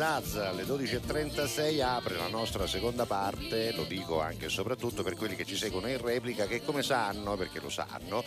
Zazza alle 12.36 apre la nostra seconda parte, lo dico anche e soprattutto per quelli che ci seguono in replica che come sanno, perché lo sanno,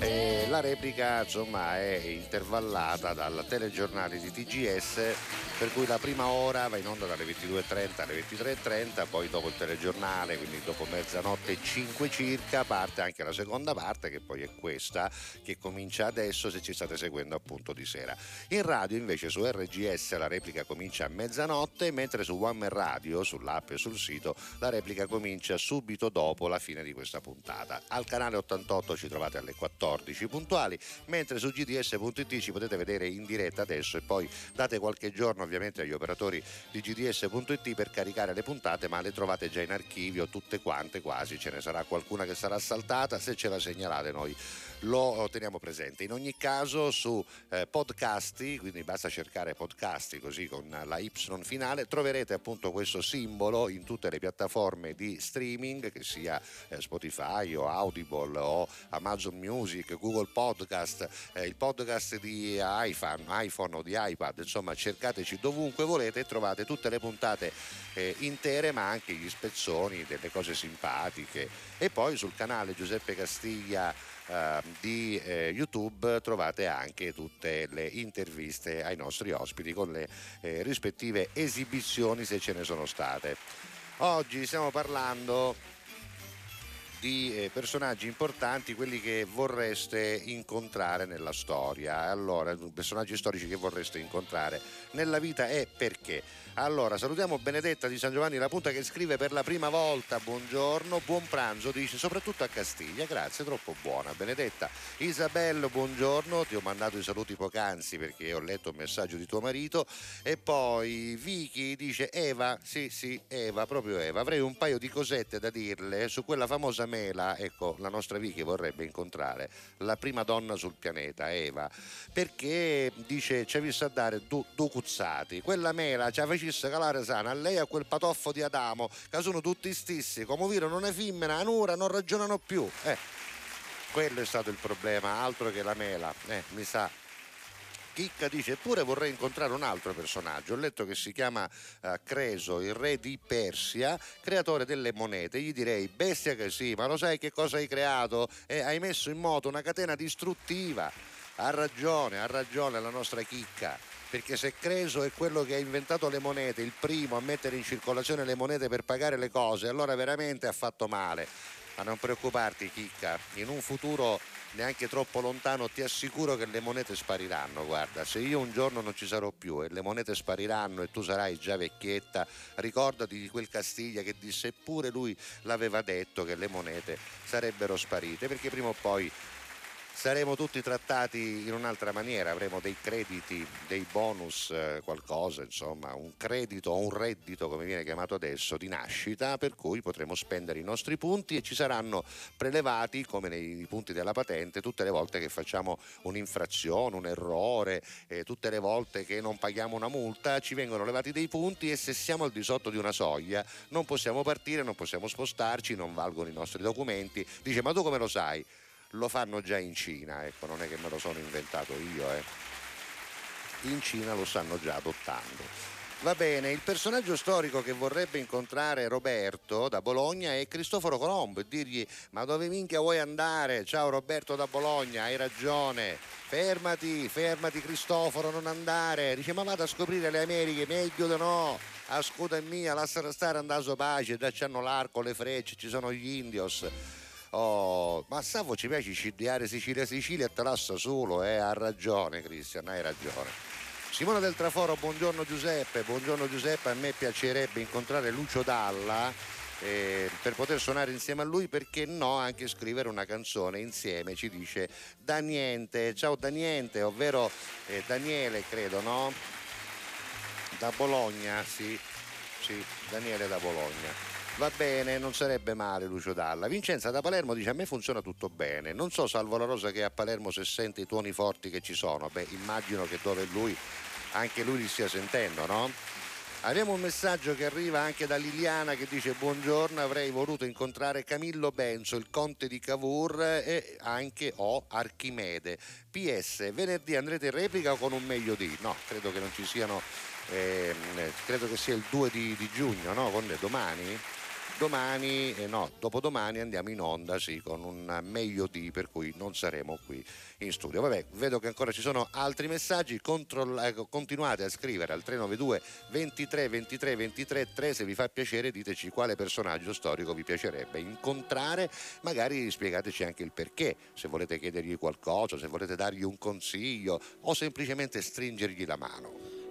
eh, la replica insomma è intervallata dal telegiornale di TGS per cui la prima ora va in onda dalle 22.30 alle 23.30, poi dopo il telegiornale, quindi dopo mezzanotte e 5 circa, parte anche la seconda parte che poi è questa che comincia adesso se ci state seguendo appunto di sera. In radio invece su RGS la replica comincia a mezzanotte, mentre su One Man Radio, sull'app e sul sito, la replica comincia subito dopo la fine di questa puntata. Al canale 88 ci trovate alle 14 puntuali, mentre su gds.it ci potete vedere in diretta adesso e poi date qualche giorno ovviamente agli operatori di gds.it per caricare le puntate, ma le trovate già in archivio tutte quante quasi, ce ne sarà qualcuna che sarà saltata, se ce la segnalate noi lo teniamo presente. In ogni caso su eh, podcasti, quindi basta cercare podcasti così con la Y finale, troverete appunto questo simbolo in tutte le piattaforme di streaming, che sia eh, Spotify o Audible o Amazon Music, Google Podcast, eh, il podcast di iPhone, iPhone o di iPad, insomma cercateci dovunque volete e trovate tutte le puntate eh, intere ma anche gli spezzoni delle cose simpatiche e poi sul canale Giuseppe Castiglia eh, di eh, YouTube trovate anche tutte le interviste ai nostri ospiti con le eh, rispettive esibizioni se ce ne sono state. Oggi stiamo parlando di eh, personaggi importanti, quelli che vorreste incontrare nella storia. Allora, personaggi storici che vorreste incontrare nella vita e perché? Allora, salutiamo Benedetta di San Giovanni La Punta che scrive per la prima volta buongiorno, buon pranzo, dice soprattutto a Castiglia, grazie, troppo buona Benedetta. Isabello, buongiorno, ti ho mandato i saluti poc'anzi perché ho letto un messaggio di tuo marito e poi Vicky dice Eva, sì sì, Eva, proprio Eva, avrei un paio di cosette da dirle su quella famosa mela, ecco, la nostra Vicky vorrebbe incontrare la prima donna sul pianeta, Eva, perché dice ci ha visto a dare due du cuzzati, quella mela ci ha facesse calare sana a lei a quel patoffo di Adamo, che sono tutti stissi, come viro non è femmina, anura, non ragionano più, eh. Quello è stato il problema, altro che la mela, eh, mi sa. Chicca dice eppure vorrei incontrare un altro personaggio. Ho letto che si chiama eh, Creso il re di Persia creatore delle monete. Gli direi bestia che sì ma lo sai che cosa hai creato? Eh, hai messo in moto una catena distruttiva. Ha ragione ha ragione la nostra Chicca perché se Creso è quello che ha inventato le monete il primo a mettere in circolazione le monete per pagare le cose allora veramente ha fatto male. Ma non preoccuparti Chicca in un futuro neanche troppo lontano ti assicuro che le monete spariranno guarda. Se io un giorno non ci sarò più e le monete spariranno e tu sarai già vecchietta ricordati di quel Castiglia che disse eppure lui l'aveva detto che le monete sarebbero sparite perché prima o poi saremo tutti trattati in un'altra maniera, avremo dei crediti, dei bonus, eh, qualcosa, insomma, un credito o un reddito, come viene chiamato adesso, di nascita, per cui potremo spendere i nostri punti e ci saranno prelevati, come nei punti della patente, tutte le volte che facciamo un'infrazione, un errore, eh, tutte le volte che non paghiamo una multa, ci vengono levati dei punti e se siamo al di sotto di una soglia non possiamo partire, non possiamo spostarci, non valgono i nostri documenti. Dice, ma tu come lo sai? Lo fanno già in Cina, ecco, non è che me lo sono inventato io, eh. in Cina lo stanno già adottando. Va bene, il personaggio storico che vorrebbe incontrare Roberto da Bologna è Cristoforo Colombo e dirgli ma dove minchia vuoi andare? Ciao Roberto da Bologna, hai ragione, fermati, fermati Cristoforo, non andare, dice ma vado a scoprire le Americhe, meglio di no, ascolta mia, lasciare stare andaso pace, già c'hanno l'arco, le frecce, ci sono gli indios. Oh, ma Savo ci piace cidiare Sicilia Sicilia e te lascia solo, eh, ha ragione Cristian, hai ragione. Simona del Traforo, buongiorno Giuseppe, buongiorno Giuseppe, a me piacerebbe incontrare Lucio Dalla eh, per poter suonare insieme a lui, perché no, anche scrivere una canzone insieme, ci dice Da Niente, ciao Da Niente, ovvero eh, Daniele credo, no? Da Bologna, sì, sì, Daniele da Bologna. Va bene, non sarebbe male Lucio Dalla. Vincenza da Palermo dice a me funziona tutto bene. Non so Salvo La Rosa che a Palermo se sente i tuoni forti che ci sono. Beh, immagino che dove lui anche lui li stia sentendo, no? Abbiamo un messaggio che arriva anche da Liliana che dice buongiorno, avrei voluto incontrare Camillo Benzo, il conte di Cavour e anche O Archimede. PS, venerdì andrete in replica o con un meglio di? No, credo che non ci siano, ehm, credo che sia il 2 di, di giugno, no? Con domani? Domani, eh, no, dopodomani andiamo in onda, sì, con un meglio di, per cui non saremo qui in studio. Vabbè, vedo che ancora ci sono altri messaggi, controlla- ecco, continuate a scrivere al 392 23 23 23 3 se vi fa piacere diteci quale personaggio storico vi piacerebbe incontrare, magari spiegateci anche il perché, se volete chiedergli qualcosa, se volete dargli un consiglio o semplicemente stringergli la mano.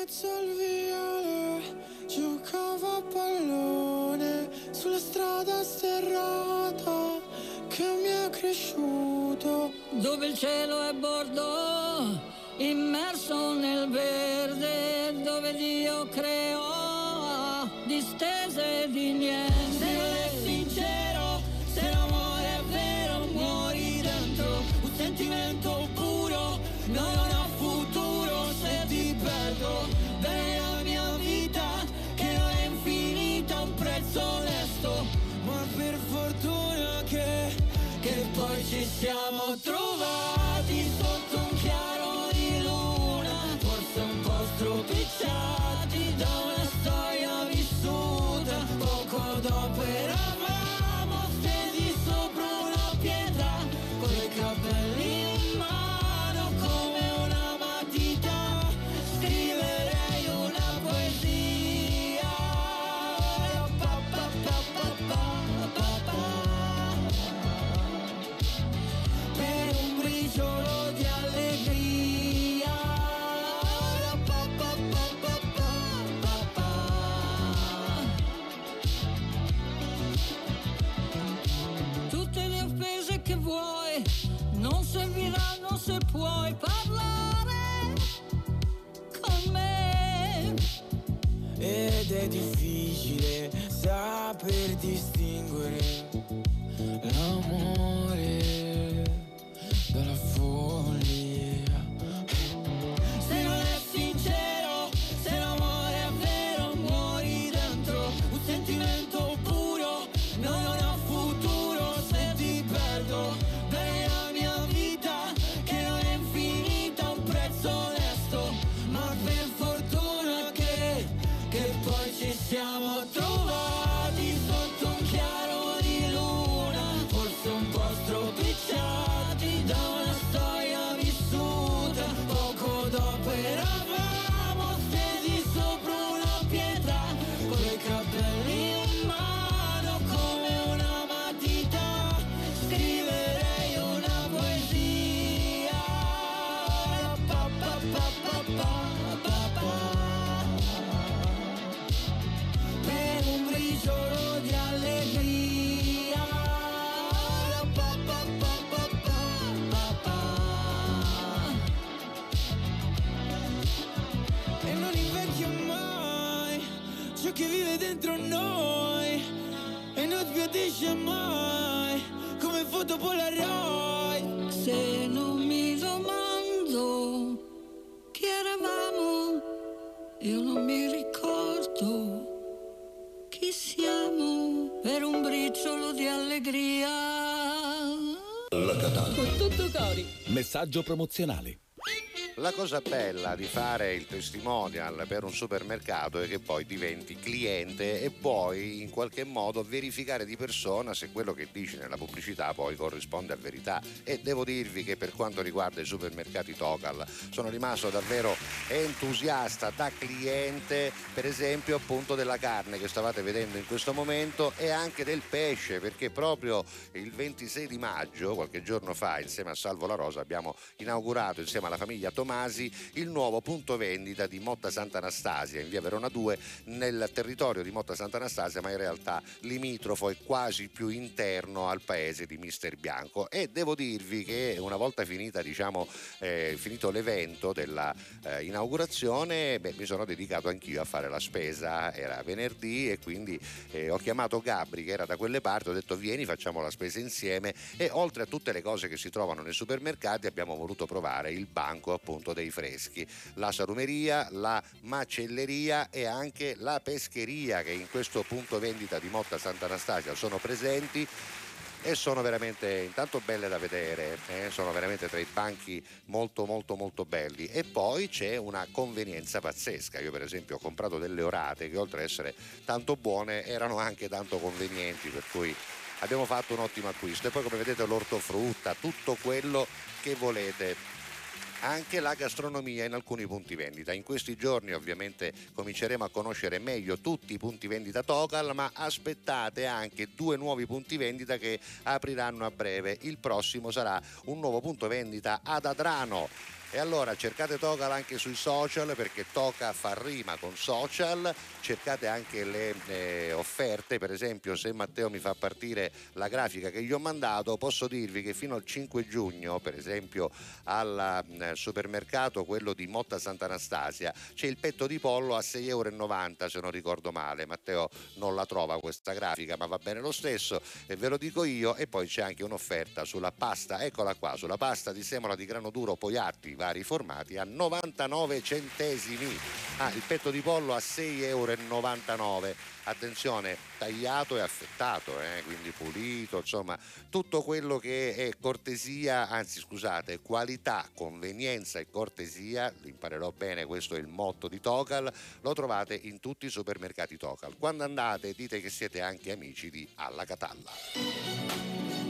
Mezzo al viale giocavo a pallone sulla strada sterrata che mi è cresciuto. dove il cielo è bordo, immerso nel verde, dove Dio creò distese di niente. Poi ci saper distinguere l'amore dalla follia. Cori. Messaggio promozionale. La cosa bella di fare il testimonial per un supermercato è che poi diventi cliente e puoi in qualche modo verificare di persona se quello che dici nella pubblicità poi corrisponde a verità. E devo dirvi che per quanto riguarda i supermercati Tocal sono rimasto davvero entusiasta da cliente, per esempio appunto della carne che stavate vedendo in questo momento e anche del pesce, perché proprio il 26 di maggio, qualche giorno fa, insieme a Salvo La Rosa, abbiamo inaugurato insieme alla famiglia Tomasi il nuovo punto vendita di Motta Sant'Anastasia in via Verona 2 nel territorio di Motta Sant'Anastasia ma in realtà limitrofo e quasi più interno al paese di Mister Bianco. E devo dirvi che una volta finita diciamo eh, finito l'evento della eh, mi sono dedicato anch'io a fare la spesa. Era venerdì e quindi eh, ho chiamato Gabri che era da quelle parti ho detto vieni facciamo la spesa insieme. E oltre a tutte le cose che si trovano nei supermercati abbiamo voluto provare il banco appunto dei freschi, la salumeria, la macelleria e anche la pescheria che in questo punto vendita di Motta Sant'Anastasia sono presenti e sono veramente intanto belle da vedere, eh, sono veramente tra i banchi molto molto molto belli. E poi c'è una convenienza pazzesca, io per esempio ho comprato delle orate che oltre ad essere tanto buone erano anche tanto convenienti per cui abbiamo fatto un ottimo acquisto. E poi come vedete l'ortofrutta, tutto quello che volete anche la gastronomia in alcuni punti vendita. In questi giorni ovviamente cominceremo a conoscere meglio tutti i punti vendita Tocal, ma aspettate anche due nuovi punti vendita che apriranno a breve. Il prossimo sarà un nuovo punto vendita ad Adrano E allora cercate Tocal anche sui social perché Toca fa rima con social, cercate anche le eh, offerte, per esempio se Matteo mi fa partire la grafica che gli ho mandato, posso dirvi che fino al 5 giugno, per esempio al eh, supermercato quello di Motta Sant'Anastasia, c'è il petto di pollo a 6,90 euro se non ricordo male. Matteo non la trova questa grafica, ma va bene lo stesso e ve lo dico io e poi c'è anche un'offerta sulla pasta, eccola qua, sulla pasta di semola di grano duro Poiatti vari formati a 99 centesimi. Ah, il petto di pollo a 6,99 euro. Attenzione, tagliato e affettato, eh, quindi pulito, insomma, tutto quello che è cortesia, anzi scusate, qualità, convenienza e cortesia, imparerò bene, questo è il motto di Tocal, lo trovate in tutti i supermercati Tocal. Quando andate dite che siete anche amici di Alla Catalla.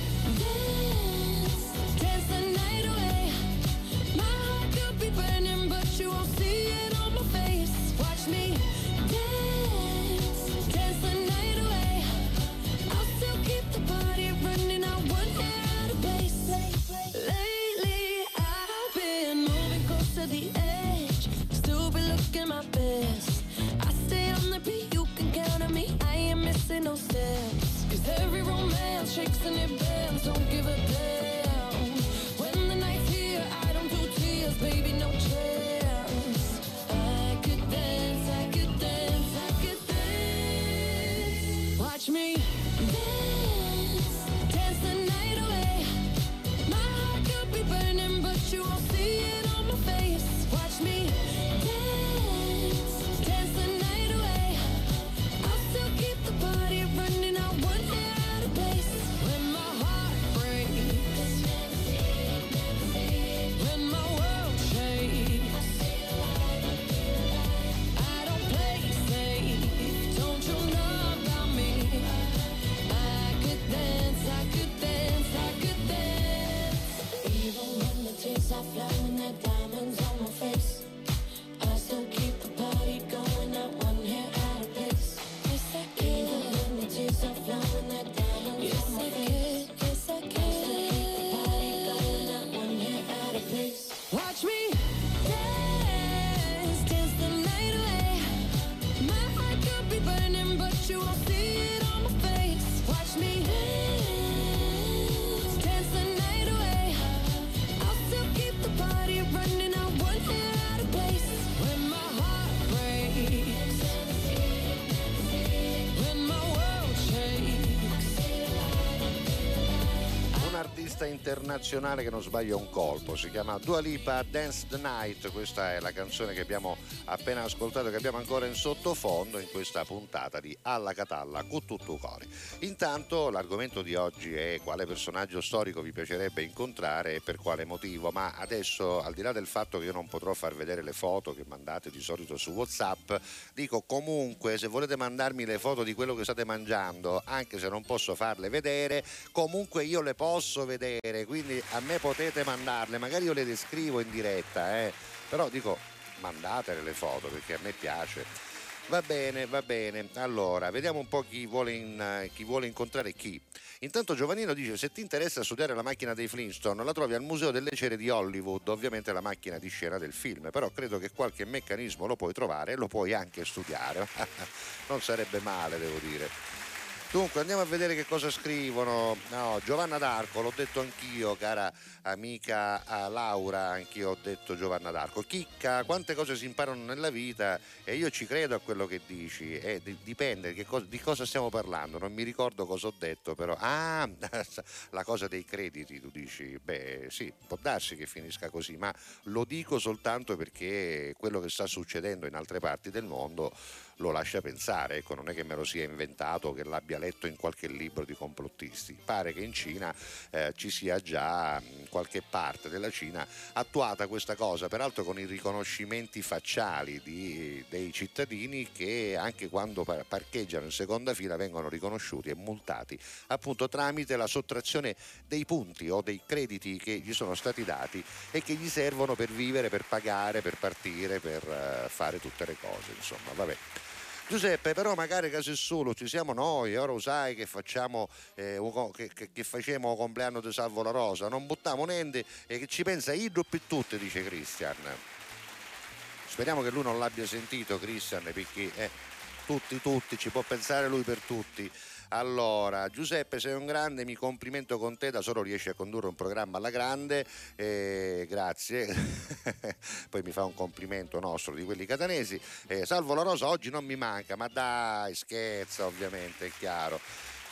the tears artista internazionale che non sbaglia un colpo, si chiama Dua Lipa Dance the Night, questa è la canzone che abbiamo appena ascoltato, che abbiamo ancora in sottofondo in questa puntata di Alla Catalla con tutto cori. Intanto l'argomento di oggi è quale personaggio storico vi piacerebbe incontrare e per quale motivo, ma adesso al di là del fatto che io non potrò far vedere le foto che mandate di solito su Whatsapp, dico comunque se volete mandarmi le foto di quello che state mangiando, anche se non posso farle vedere, comunque io le posso vedere, quindi a me potete mandarle, magari io le descrivo in diretta, eh. però dico mandatele le foto perché a me piace. Va bene, va bene. Allora, vediamo un po' chi vuole, in- chi vuole incontrare chi. Intanto Giovannino dice se ti interessa studiare la macchina dei Flintstone la trovi al Museo delle Cere di Hollywood, ovviamente la macchina di scena del film, però credo che qualche meccanismo lo puoi trovare e lo puoi anche studiare. non sarebbe male, devo dire. Dunque andiamo a vedere che cosa scrivono. No, Giovanna d'Arco, l'ho detto anch'io, cara amica Laura, anch'io ho detto Giovanna d'Arco. Chicca, quante cose si imparano nella vita e io ci credo a quello che dici. E di- dipende che cosa- di cosa stiamo parlando. Non mi ricordo cosa ho detto, però. Ah, la cosa dei crediti, tu dici. Beh, sì, può darsi che finisca così, ma lo dico soltanto perché quello che sta succedendo in altre parti del mondo lo lascia pensare, ecco, non è che me lo sia inventato che l'abbia letto in qualche libro di complottisti. Pare che in Cina eh, ci sia già in qualche parte della Cina attuata questa cosa, peraltro con i riconoscimenti facciali di- dei cittadini che anche quando par- parcheggiano in seconda fila vengono riconosciuti e multati appunto tramite la sottrazione dei punti o dei crediti che gli sono stati dati e che gli servono per vivere, per pagare, per partire, per eh, fare tutte le cose, insomma, vabbè. Giuseppe, però magari caso solo, ci siamo noi, ora sai che facciamo eh, che, che, che facciamo compleanno di Salvo La Rosa, non buttiamo niente e che ci pensa Idro più tutti, dice Christian. Speriamo che lui non l'abbia sentito, Christian, perché eh, tutti, tutti, ci può pensare lui per tutti. Allora, Giuseppe, sei un grande, mi complimento con te, da solo riesci a condurre un programma alla grande, eh, grazie. Poi mi fa un complimento nostro di quelli catanesi. Eh, Salvo la Rosa oggi non mi manca, ma dai, scherza ovviamente, è chiaro.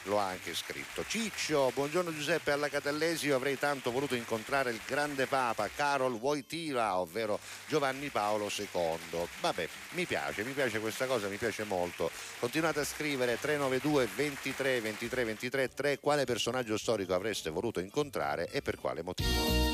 L'ho anche scritto. Ciccio, buongiorno Giuseppe alla Catallesi, io avrei tanto voluto incontrare il grande Papa Carol Wojtyla, ovvero Giovanni Paolo II. Vabbè, mi piace, mi piace questa cosa, mi piace molto. Continuate a scrivere 392 23 23 23 3 quale personaggio storico avreste voluto incontrare e per quale motivo.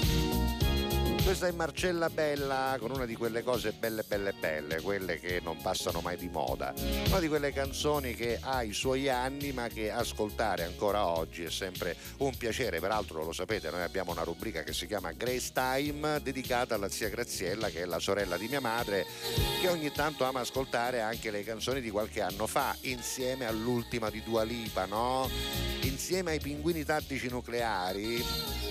Questa è Marcella Bella con una di quelle cose belle belle belle, quelle che non passano mai di moda. Una di quelle canzoni che ha i suoi anni ma che ascoltare ancora oggi è sempre un piacere. Peraltro lo sapete, noi abbiamo una rubrica che si chiama Grace Time dedicata alla zia Graziella che è la sorella di mia madre che ogni tanto ama ascoltare anche le canzoni di qualche anno fa insieme all'ultima di Dua Lipa, no? Insieme ai pinguini tattici nucleari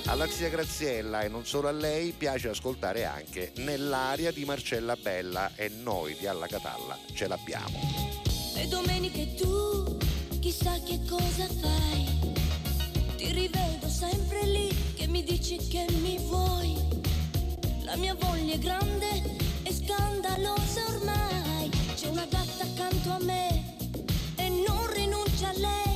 alla zia Graziella e non solo a lei piace ascoltare anche Nell'aria di Marcella Bella e noi di Alla Catalla ce l'abbiamo. Le domeniche tu chissà che cosa fai. Ti rivedo sempre lì che mi dici che mi vuoi. La mia voglia è grande e scandalosa ormai. C'è una gatta accanto a me e non rinuncia a lei.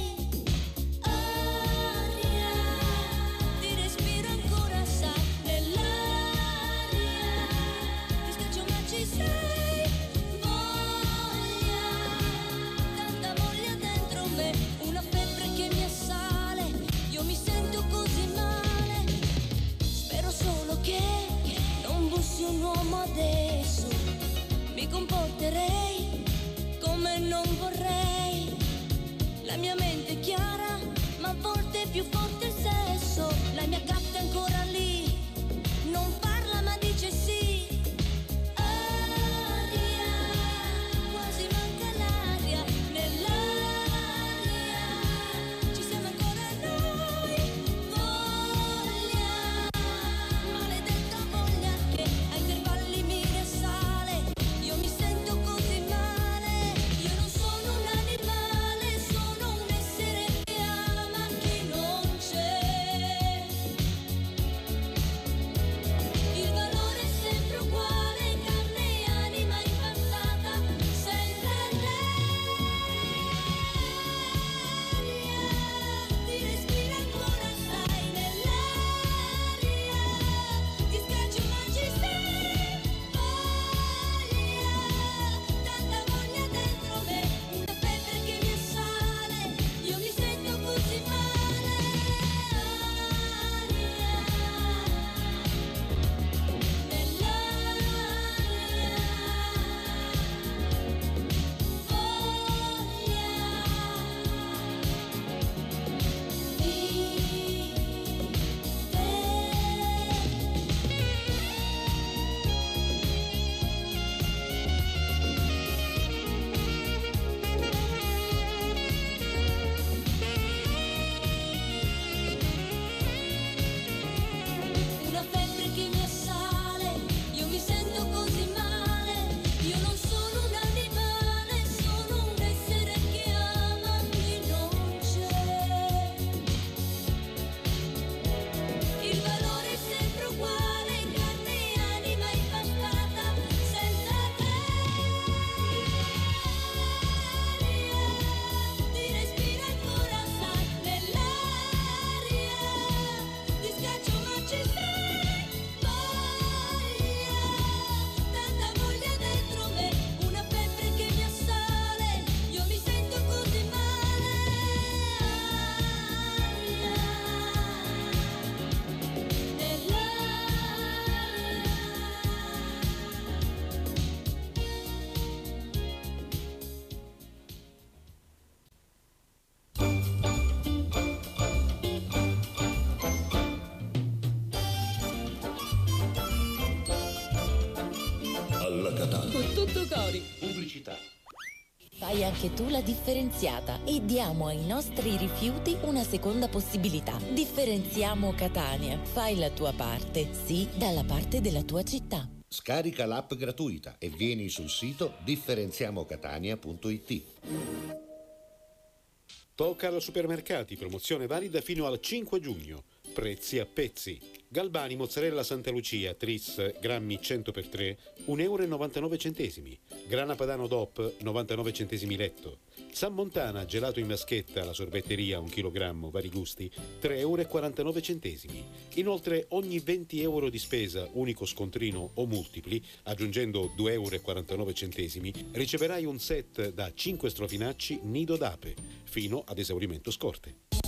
Adesso. Mi comporterei come non vorrei. La mia mente è chiara, ma a volte è più forte anche tu la differenziata e diamo ai nostri rifiuti una seconda possibilità. Differenziamo Catania. Fai la tua parte, sì, dalla parte della tua città. Scarica l'app gratuita e vieni sul sito differenziamocatania.it. Tocar supermercati, promozione valida fino al 5 giugno. Prezzi a pezzi. Galbani mozzarella Santa Lucia, tris, grammi 100x3, 1,99 euro. Grana Padano DOP, 99 centesimi letto. San Montana, gelato in vaschetta, la sorbetteria, 1 kg, vari gusti, 3,49 euro. Inoltre, ogni 20 euro di spesa, unico scontrino o multipli, aggiungendo 2,49 euro, riceverai un set da 5 strofinacci nido d'ape, fino ad esaurimento scorte.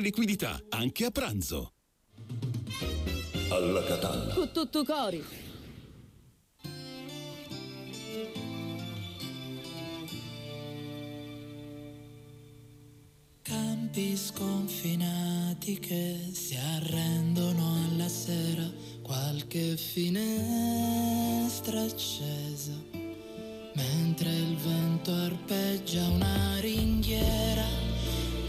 liquidità, anche a pranzo. Alla Catalla. Con tutto cori. Campi sconfinati che si arrendono alla sera, qualche finestra accesa, mentre il vento arpeggia una ringhiera,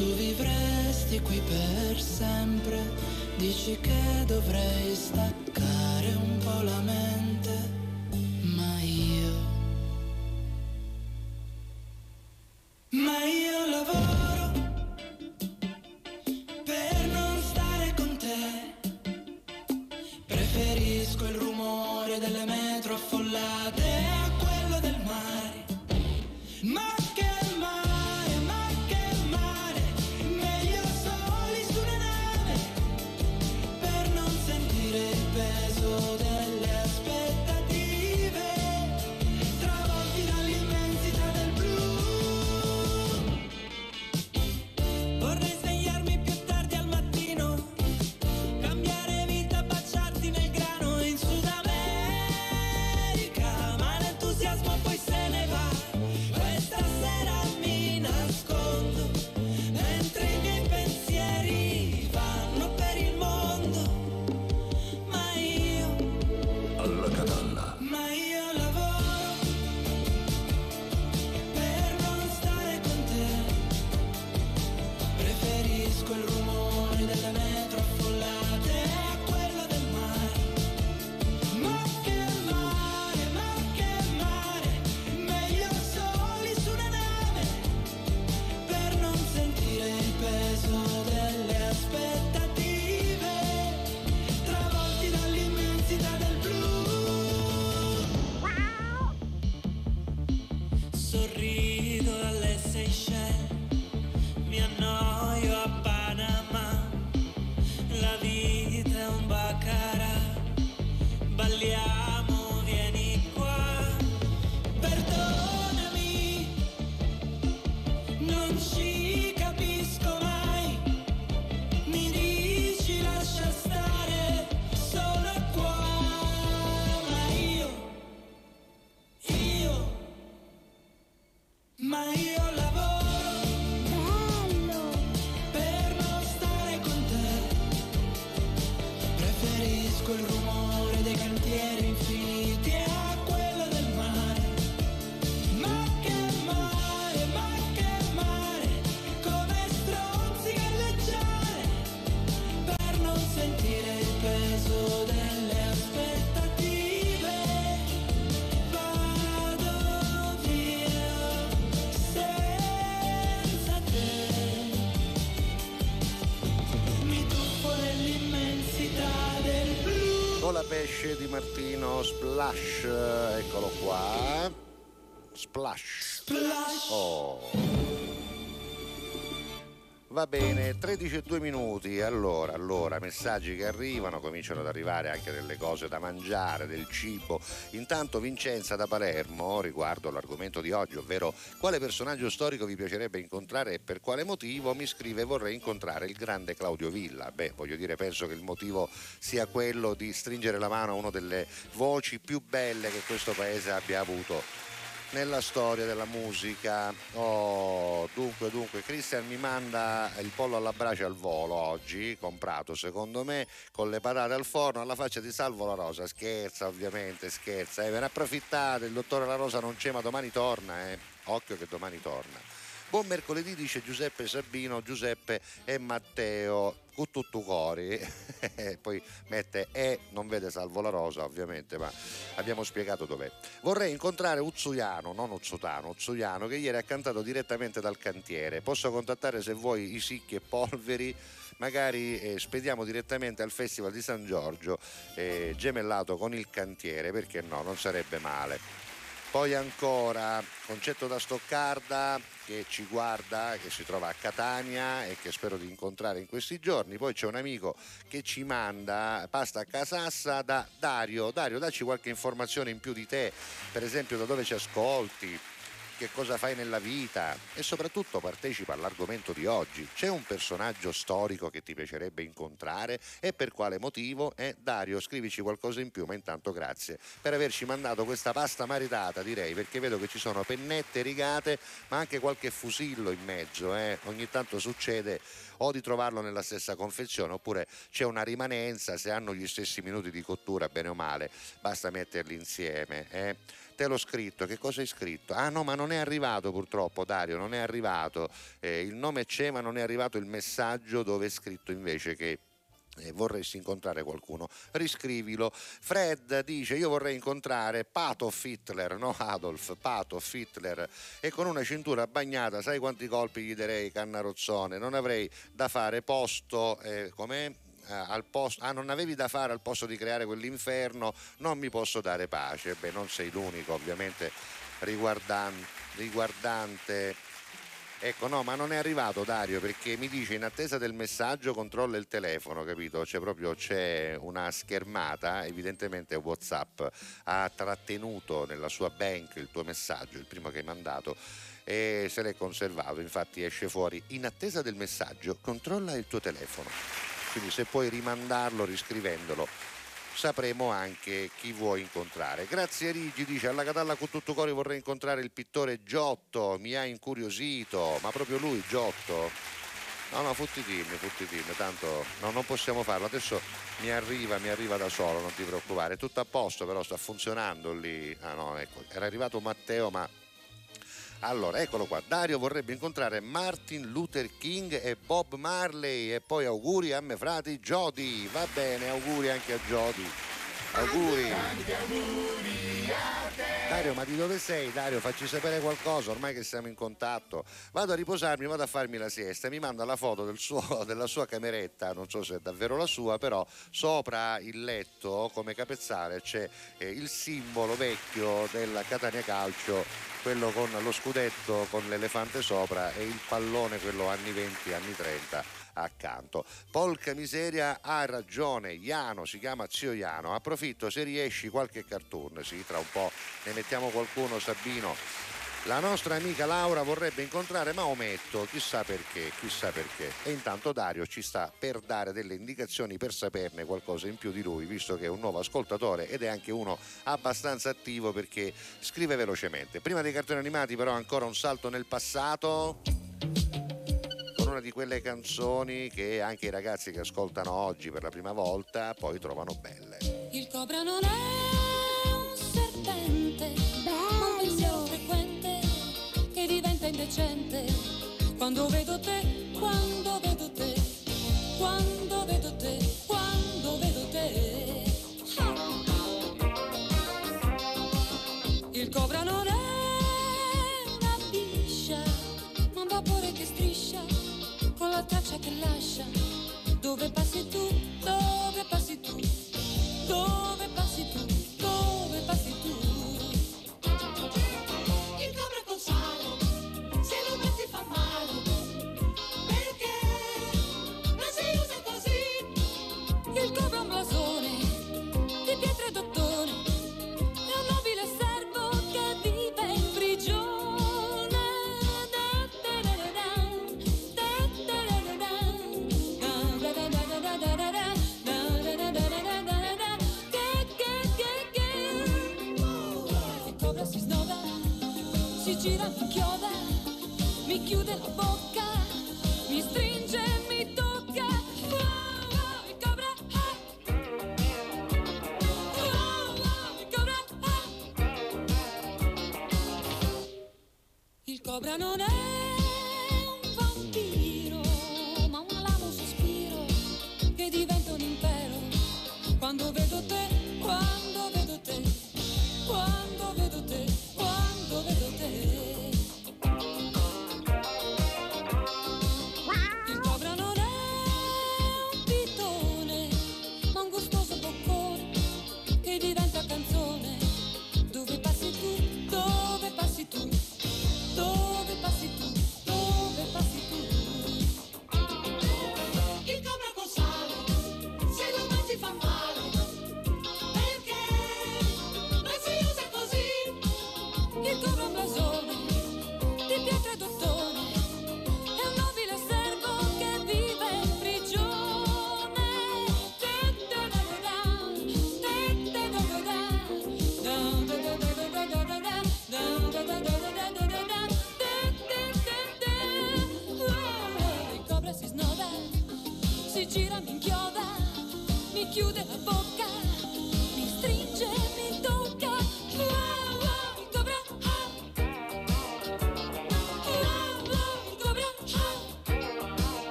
tu vivresti qui per sempre, dici che dovrei staccare un po' la mente, ma io... Ma io lavoro per non stare con te. Preferisco il rumore delle metro pesce di Martino Splash, eccolo qua. Splash. Va bene, 13 e 2 minuti. Allora, allora, messaggi che arrivano, cominciano ad arrivare anche delle cose da mangiare, del cibo. Intanto Vincenza da Palermo, riguardo l'argomento di oggi, ovvero quale personaggio storico vi piacerebbe incontrare e per quale motivo, mi scrive vorrei incontrare il grande Claudio Villa. Beh, voglio dire, penso che il motivo sia quello di stringere la mano a una delle voci più belle che questo paese abbia avuto nella storia della musica. Oh, dunque, dunque, Christian mi manda il pollo alla brace al volo oggi, comprato secondo me, con le patate al forno, alla faccia di Salvo La Rosa. Scherza, ovviamente, scherza. Eh, ve ne approfittate, il dottore La Rosa non c'è, ma domani torna, eh. Occhio che domani torna. Buon mercoledì, dice Giuseppe Sabino, Giuseppe e Matteo con tutto cori. Poi mette E, non vede Salvo la Rosa ovviamente, ma abbiamo spiegato dov'è. Vorrei incontrare Uzzuiano, non Uzzutano, Uzzuiano, che ieri ha cantato direttamente dal cantiere. Posso contattare se vuoi i sicchi e polveri magari eh, spediamo direttamente al Festival di San Giorgio eh, gemellato con il cantiere, perché no, non sarebbe male. Poi ancora Concetto da Stoccarda che ci guarda, che si trova a Catania e che spero di incontrare in questi giorni. Poi c'è un amico che ci manda pasta a Casassa da Dario. Dario, dacci qualche informazione in più di te, per esempio da dove ci ascolti, che cosa fai nella vita e soprattutto partecipa all'argomento di oggi. C'è un personaggio storico che ti piacerebbe incontrare e per quale motivo? Eh, Dario, scrivici qualcosa in più, ma intanto grazie per averci mandato questa pasta maritata, direi, perché vedo che ci sono pennette rigate, ma anche qualche fusillo in mezzo. eh. Ogni tanto succede o di trovarlo nella stessa confezione oppure c'è una rimanenza, se hanno gli stessi minuti di cottura, bene o male, basta metterli insieme. eh. Te l'ho scritto, che cosa hai scritto? Ah no, ma non è arrivato purtroppo Dario, non è arrivato. Eh, il nome c'è, ma non è arrivato il messaggio dove è scritto invece che eh, vorresti incontrare qualcuno, riscrivilo. Fred dice: Io vorrei incontrare Patoff Hitler, no Adolf, Patoff Hitler, e con una cintura bagnata, sai quanti colpi gli darei, cannarozzone? Non avrei da fare posto, eh, com'è? Eh, al posto, ah, non avevi da fare al posto di creare quell'inferno, non mi posso dare pace. Beh, non sei l'unico, ovviamente, riguardan- riguardante. Ecco, no, ma non è arrivato Dario perché mi dice in attesa del messaggio controlla il telefono, capito? C'è proprio c'è una schermata, evidentemente WhatsApp ha trattenuto nella sua bank il tuo messaggio, il primo che hai mandato e se l'è conservato, infatti esce fuori in attesa del messaggio, controlla il tuo telefono. Quindi se puoi rimandarlo riscrivendolo sapremo anche chi vuoi incontrare. Grazie Rigi, dice alla Catalla con tutto cuore vorrei incontrare il pittore Giotto, mi ha incuriosito, ma proprio lui Giotto. No, no, futti dimmi, futti dimmi, tanto no, non possiamo farlo. Adesso mi arriva, mi arriva da solo, non ti preoccupare. Tutto a posto, però sta funzionando lì. Ah no, ecco, era arrivato Matteo, ma allora, eccolo qua. Dario vorrebbe incontrare Martin Luther King e Bob Marley e poi auguri a me frati Jody. Va bene, auguri anche a Jody. Auguri. Dario, ma di dove sei? Dario, facci sapere qualcosa, ormai che siamo in contatto. Vado a riposarmi, vado a farmi la siesta, mi manda la foto del suo- della sua cameretta, non so se è davvero la sua, però sopra il letto, come capezzale, c'è eh, il simbolo vecchio della Catania Calcio, quello con lo scudetto con l'elefante sopra e il pallone, quello anni 20, anni 30 accanto. Polca miseria ha ragione, Iano si chiama zio Iano. Approfitto se riesci qualche cartoon, sì, tra un po' ne mettiamo qualcuno Sabino. La nostra amica Laura vorrebbe incontrare Maometto, chissà perché, chissà perché. E intanto Dario ci sta per dare delle indicazioni per saperne qualcosa in più di lui, visto che è un nuovo ascoltatore ed è anche uno abbastanza attivo perché scrive velocemente. Prima dei cartoni animati però ancora un salto nel passato una di quelle canzoni che anche i ragazzi che ascoltano oggi per la prima volta poi trovano belle. Il cobra non è un serpente, ma un pensiero frequente che diventa indecente. Quando vedo te, quando vedo te, quando Il cobra non è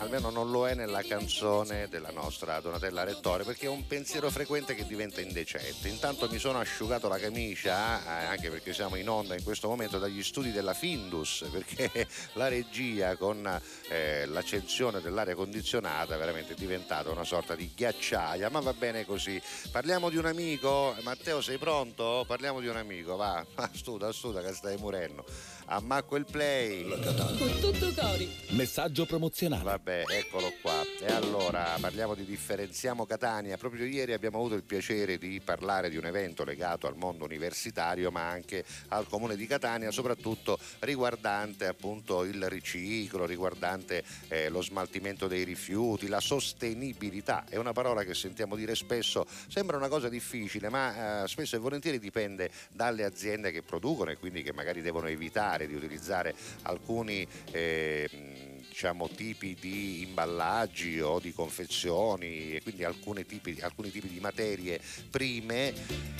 almeno non lo è nella canzone della nostra Donatella Rettore, perché è un pensiero frequente che diventa indecente. Intanto mi sono asciugato la camicia, eh, anche perché siamo in onda in questo momento dagli studi della Findus, perché la regia con eh, l'accensione dell'aria condizionata è veramente diventata una sorta di ghiacciaia, ma va bene così. Parliamo di un amico, Matteo sei pronto? Parliamo di un amico, va, studa, studa che stai morendo. Ammacco il play. Con tutto cori. Messaggio promozionale. Vabbè, eccolo qua. E allora parliamo di Differenziamo Catania. Proprio ieri abbiamo avuto il piacere di parlare di un evento legato al mondo universitario, ma anche al comune di Catania, soprattutto riguardante appunto il riciclo, riguardante eh, lo smaltimento dei rifiuti, la sostenibilità. È una parola che sentiamo dire spesso, sembra una cosa difficile, ma eh, spesso e volentieri dipende dalle aziende che producono e quindi che magari devono evitare di utilizzare alcuni eh, diciamo, tipi di imballaggi o di confezioni e quindi alcuni tipi, alcuni tipi di materie prime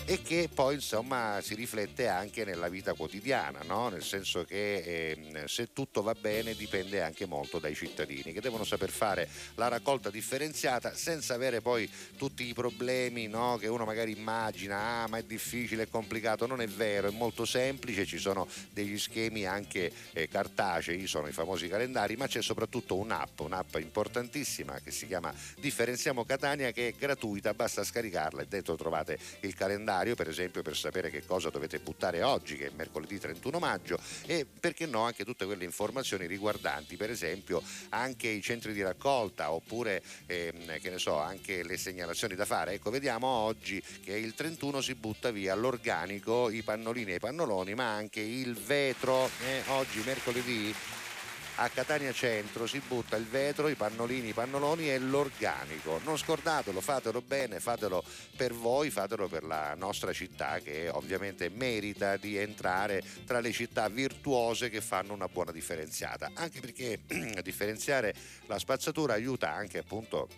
e che poi insomma si riflette anche nella vita quotidiana, no? nel senso che ehm, se tutto va bene dipende anche molto dai cittadini che devono saper fare la raccolta differenziata senza avere poi tutti i problemi no? che uno magari immagina, ah ma è difficile, è complicato, non è vero, è molto semplice, ci sono degli schemi anche eh, cartacei, sono i famosi calendari, ma c'è soprattutto un'app, un'app importantissima che si chiama Differenziamo Catania che è gratuita, basta scaricarla e dentro trovate il calendario per esempio per sapere che cosa dovete buttare oggi che è mercoledì 31 maggio e perché no anche tutte quelle informazioni riguardanti per esempio anche i centri di raccolta oppure ehm, che ne so anche le segnalazioni da fare. Ecco vediamo oggi che il 31 si butta via l'organico, i pannolini e i pannoloni ma anche il vetro. Eh, oggi mercoledì a Catania Centro si butta il vetro, i pannolini, i pannoloni e l'organico. Non scordatelo, fatelo bene, fatelo per voi, fatelo per la nostra città che ovviamente merita di entrare tra le città virtuose che fanno una buona differenziata. Anche perché differenziare la spazzatura aiuta anche appunto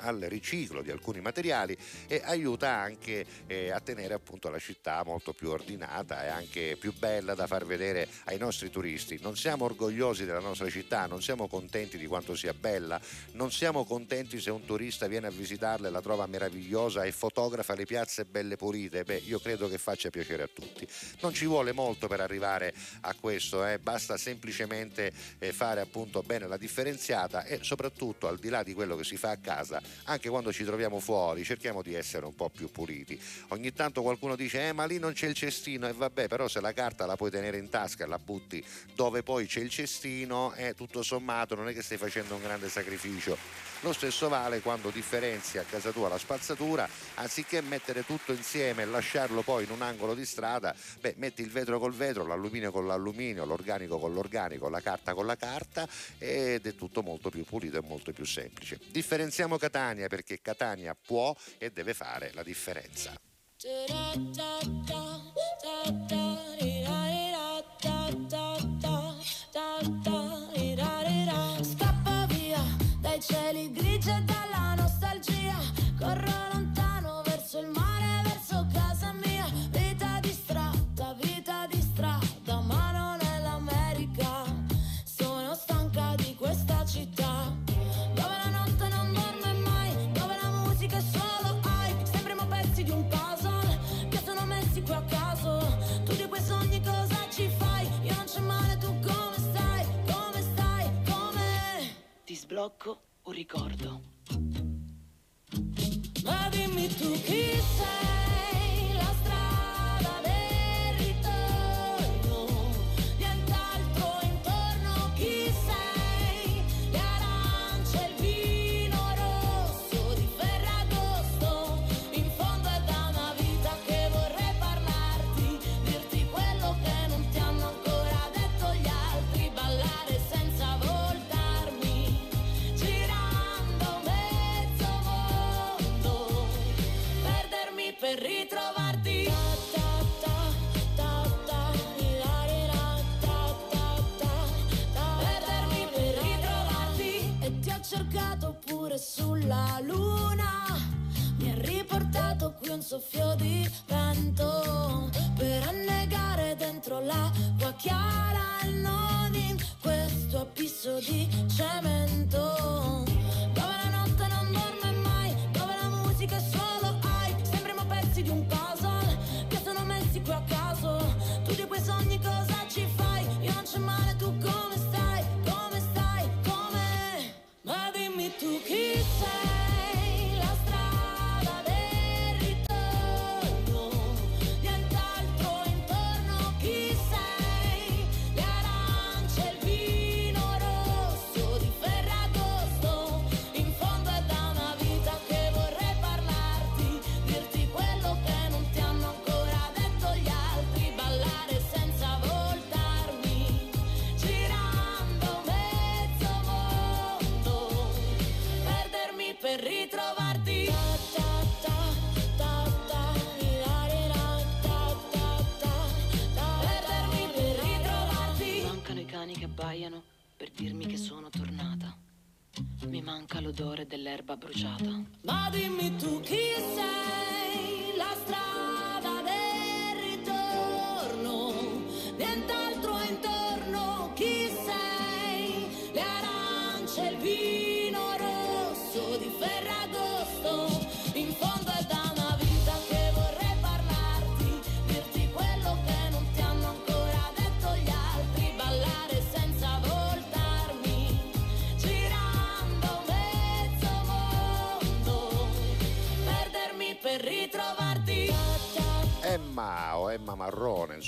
al riciclo di alcuni materiali e aiuta anche eh, a tenere appunto la città molto più ordinata e anche più bella da far vedere ai nostri turisti. Non siamo orgogliosi della nostra città, non siamo contenti di quanto sia bella, non siamo contenti se un turista viene a visitarla e la trova meravigliosa e fotografa le piazze belle pulite. Beh, io credo che faccia piacere a tutti. Non ci vuole molto per arrivare a questo, eh? basta semplicemente eh, fare appunto bene la differenziata e soprattutto al di là di quello che si fa a casa anche quando ci troviamo fuori cerchiamo di essere un po' più puliti. Ogni tanto qualcuno dice eh ma lì non c'è il cestino e vabbè però se la carta la puoi tenere in tasca e la butti dove poi c'è il cestino eh, tutto sommato non è che stai facendo un grande sacrificio Lo stesso vale quando differenzi a casa tua la spazzatura, anziché mettere tutto insieme e lasciarlo poi in un angolo di strada, beh, metti il vetro col vetro, l'alluminio con l'alluminio, l'organico con l'organico, la carta con la carta ed è tutto molto più pulito e molto più semplice. Differenziamo Catania perché Catania può e deve fare la differenza. Scappa via dai cieli grigi e dalla nostalgia. Corro lontano verso il mare, verso casa mia. Vita distratta, vita di strada, ma non è l'America. Sono stanca di questa città. Dove la notte non dorme mai, dove la musica è solo hype. Sembriamo pezzi di un puzzle che sono messi qui a caso. Tu di quei sogni cosa ci fai? Io non c'è male, tu come stai? Come stai? Come? Ti sblocco un ricordo. Ma dimmi tu chi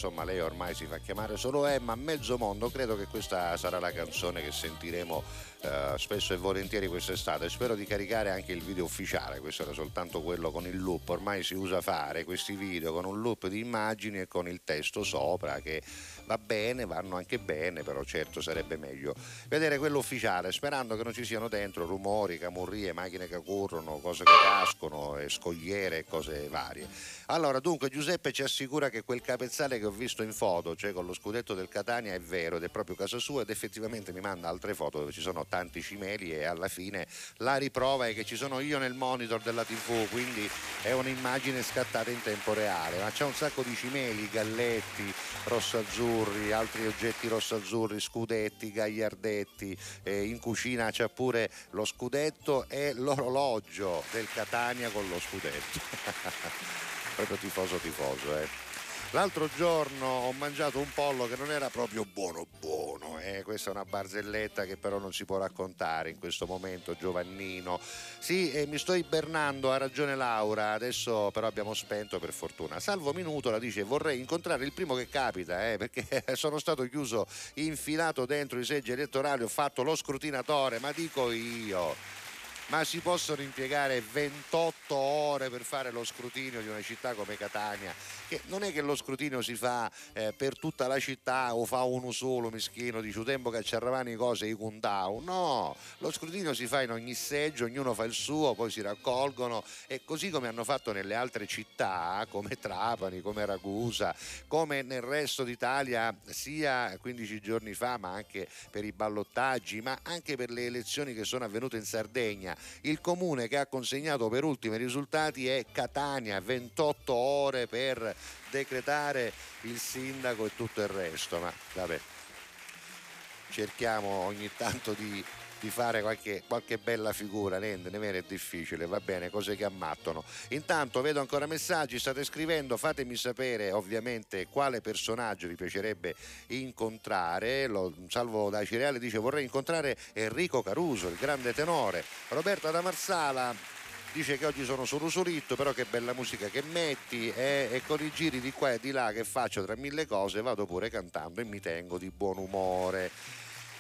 insomma lei ormai si fa chiamare. Solo Emma, Mezzo Mondo, credo che questa sarà la canzone che sentiremo eh, spesso e volentieri quest'estate, spero di caricare anche il video ufficiale, questo era soltanto quello con il loop, ormai si usa fare questi video con un loop di immagini e con il testo sopra che va bene, vanno anche bene, però certo sarebbe meglio vedere quello ufficiale, sperando che non ci siano dentro rumori, camurrie, macchine che corrono, cose che cascono, scogliere e cose varie. Allora, dunque, Giuseppe ci assicura che quel capezzale che ho visto in foto, cioè con lo scudetto del Catania, è vero ed è proprio casa sua ed effettivamente mi manda altre foto dove ci sono tanti cimeli e alla fine la riprova è che ci sono io nel monitor della TV, quindi è un'immagine scattata in tempo reale, ma c'è un sacco di cimeli, galletti, rosso-azzurri, altri oggetti rosso-azzurri, scudetti, gagliardetti, eh, in cucina c'è pure lo scudetto e l'orologio del Catania con lo scudetto. proprio tifoso tifoso eh. L'altro giorno ho mangiato un pollo che non era proprio buono buono, eh? questa è una barzelletta che però non si può raccontare in questo momento, Giovannino. Sì, eh, mi sto ibernando, ha ragione Laura, adesso però abbiamo spento per fortuna. Salvo Minuto la dice vorrei incontrare il primo che capita, eh, perché sono stato chiuso, infilato dentro i seggi elettorali, ho fatto lo scrutinatore, ma dico io. Ma si possono impiegare 28 ore per fare lo scrutinio di una città come Catania, che non è che lo scrutinio si fa eh, per tutta la città o fa uno solo mischino, dice "Un tempo che le cose i contau, no, lo scrutinio si fa in ogni seggio, ognuno fa il suo, poi si raccolgono e così come hanno fatto nelle altre città come Trapani, come Ragusa, come nel resto d'Italia sia 15 giorni fa ma anche per i ballottaggi, ma anche per le elezioni che sono avvenute in Sardegna. Il comune che ha consegnato per ultimi risultati è Catania, 28 ore per decretare il sindaco e tutto il resto, ma vabbè. Cerchiamo ogni tanto di, di fare qualche, qualche bella figura, rendene vero è difficile, va bene, cose che ammattono. Intanto vedo ancora messaggi, state scrivendo, fatemi sapere ovviamente quale personaggio vi piacerebbe incontrare. Lo, Salvo da Cireale dice vorrei incontrare Enrico Caruso, il grande tenore. Roberta da Marsala dice che oggi sono solo solito, però che bella musica che metti e, e con i giri di qua e di là che faccio tra mille cose vado pure cantando e mi tengo di buon umore.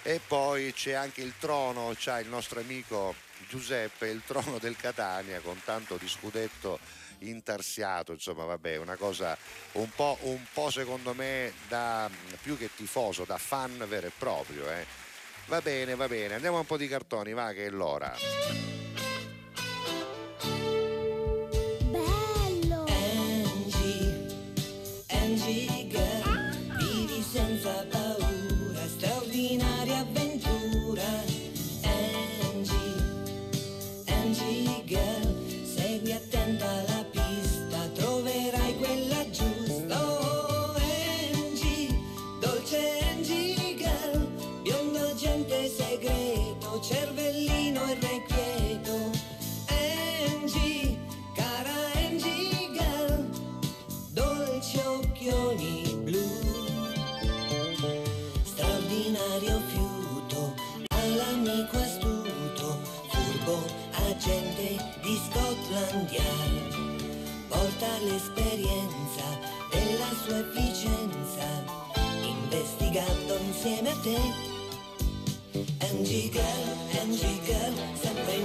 E poi c'è anche il trono, c'ha il nostro amico Giuseppe, il trono del Catania con tanto di scudetto intarsiato, insomma vabbè, una cosa un po', un po' secondo me da più che tifoso, da fan vero e proprio. eh. Va bene, va bene, andiamo a un po' di cartoni, va che è l'ora. Insieme a te. Angie girl, Angie girl, sempre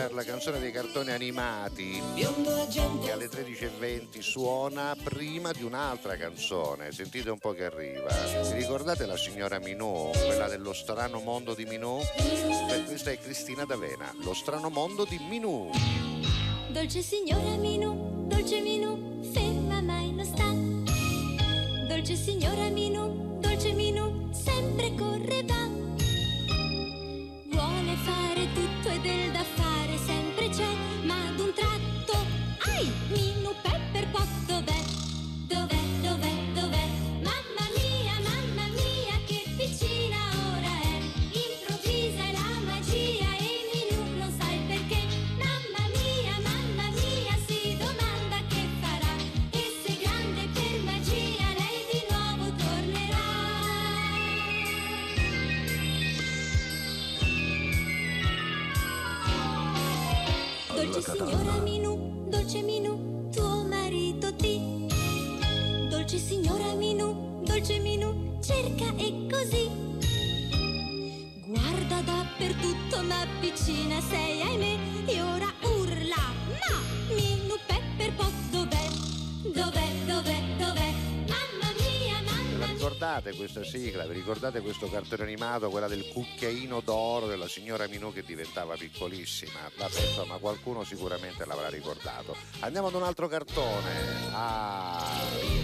Girl, la canzone dei cartoni animati che alle 13.20 suona prima di un'altra canzone. Sentite un po' che arriva. Vi ricordate la signora Minù, quella dello strano mondo di Minù? Beh, questa è Cristina D'Avena, lo strano mondo di Minù. Dolce signora Minù, dolce Minù, ferma mai non sta. Dolce signora Minù, dolce Minù, sempre corre va. Vuole fare Dolce signora Minù, dolce Minù, tuo marito ti. Dolce signora Minù, dolce Minù, cerca e così. Guarda dappertutto, ma piccina sei, ahimè, e ora ricordate questa sigla? Vi ricordate questo cartone animato, quella del cucchiaino d'oro della signora Minù che diventava piccolissima? Vabbè, insomma, qualcuno sicuramente l'avrà ricordato. Andiamo ad un altro cartone. Ah.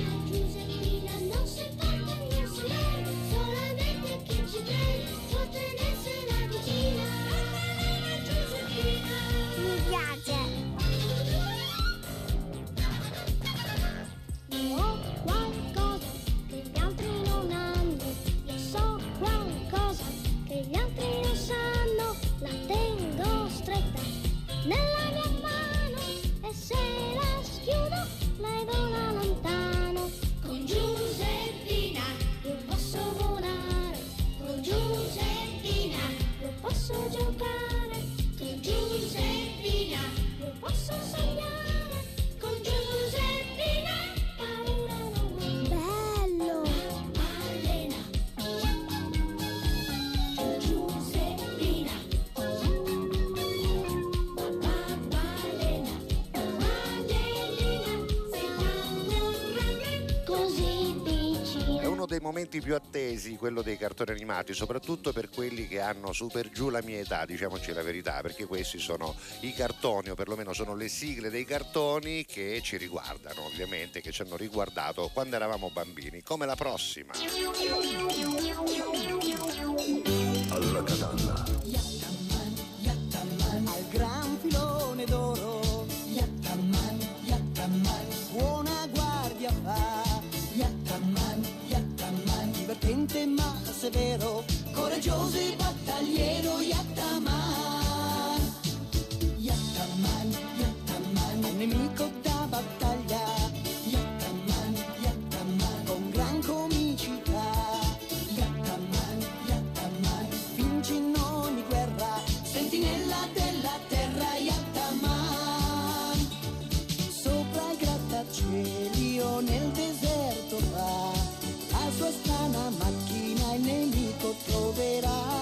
posso giocare con Giuseppina, non posso sognare. Momenti più attesi, quello dei cartoni animati, soprattutto per quelli che hanno su per giù la mia età, diciamoci la verità, perché questi sono i cartoni, o perlomeno sono le sigle dei cartoni che ci riguardano, ovviamente, che ci hanno riguardato quando eravamo bambini, come la prossima. Alla catalla. Josie. volverá.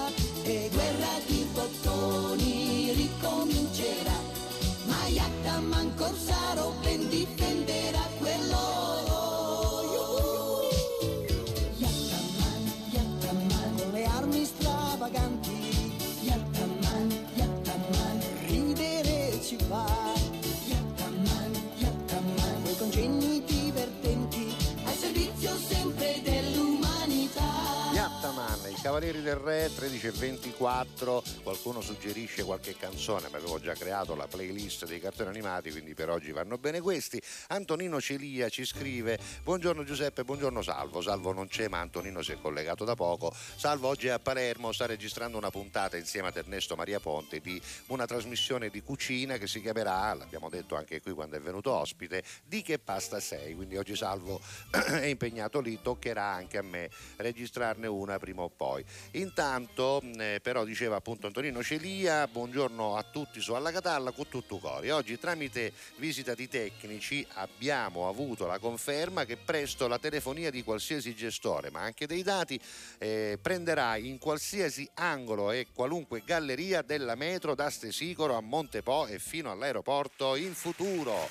Cavalieri del Re 13 e 24, qualcuno suggerisce qualche canzone, ma avevo già creato la playlist dei cartoni animati, quindi per oggi vanno bene questi. Antonino Celia ci scrive, buongiorno Giuseppe, buongiorno Salvo, Salvo non c'è ma Antonino si è collegato da poco, Salvo oggi è a Palermo, sta registrando una puntata insieme ad Ernesto Maria Ponte di una trasmissione di cucina che si chiamerà, l'abbiamo detto anche qui quando è venuto ospite, Di che pasta sei, quindi oggi Salvo è impegnato lì, toccherà anche a me registrarne una prima o poi. Intanto eh, però diceva appunto Antonino Celia, buongiorno a tutti su Alla Catalla con tutto cori. Oggi tramite visita di tecnici abbiamo avuto la conferma che presto la telefonia di qualsiasi gestore, ma anche dei dati, eh, prenderà in qualsiasi angolo e qualunque galleria della metro da Stesicoro a Montepo e fino all'aeroporto in futuro.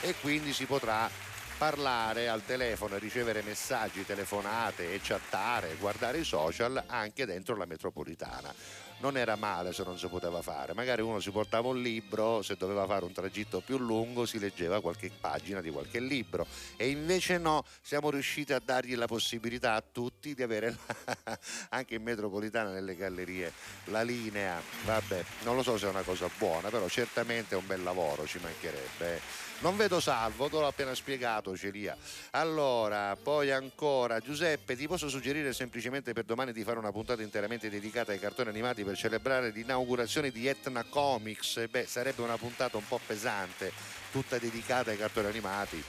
E quindi si potrà parlare al telefono e ricevere messaggi, telefonate e chattare, guardare i social anche dentro la metropolitana. Non era male se non si poteva fare, magari uno si portava un libro, se doveva fare un tragitto più lungo si leggeva qualche pagina di qualche libro e invece no, siamo riusciti a dargli la possibilità a tutti di avere la- anche in metropolitana nelle gallerie la linea. Vabbè, non lo so se è una cosa buona, però certamente è un bel lavoro, ci mancherebbe. Non vedo salvo, te l'ho appena spiegato, Celia. Allora, poi ancora, Giuseppe, ti posso suggerire semplicemente per domani di fare una puntata interamente dedicata ai cartoni animati per celebrare l'inaugurazione di Etna Comics? Beh, sarebbe una puntata un po' pesante, tutta dedicata ai cartoni animati.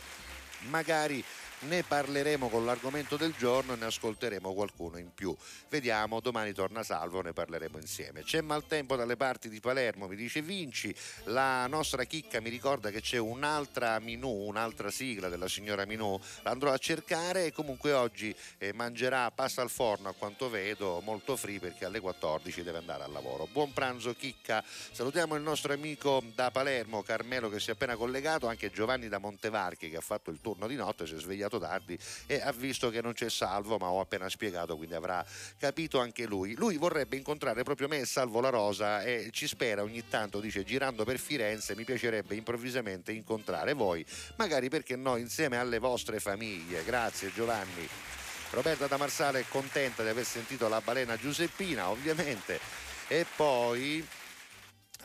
Magari ne parleremo con l'argomento del giorno e ne ascolteremo qualcuno in più. Vediamo, domani torna Salvo, ne parleremo insieme. C'è maltempo dalle parti di Palermo, mi dice Vinci. La nostra chicca mi ricorda che c'è un'altra Minù, un'altra sigla della signora Minù. L'andrò a cercare e comunque oggi eh, mangerà pasta al forno a quanto vedo, molto free perché alle 14 deve andare al lavoro. Buon pranzo chicca. Salutiamo il nostro amico da Palermo, Carmelo che si è appena collegato, anche Giovanni da Montevarchi che ha fatto il turno di notte, si è svegliato tardi e ha visto che non c'è Salvo, ma ho appena spiegato, quindi avrà capito anche lui. Lui vorrebbe incontrare proprio me Salvo La Rosa e ci spera ogni tanto, dice, girando per Firenze mi piacerebbe improvvisamente incontrare voi, magari perché no, insieme alle vostre famiglie. Grazie Giovanni. Roberta da Marsale è contenta di aver sentito la balena Giuseppina, ovviamente. E poi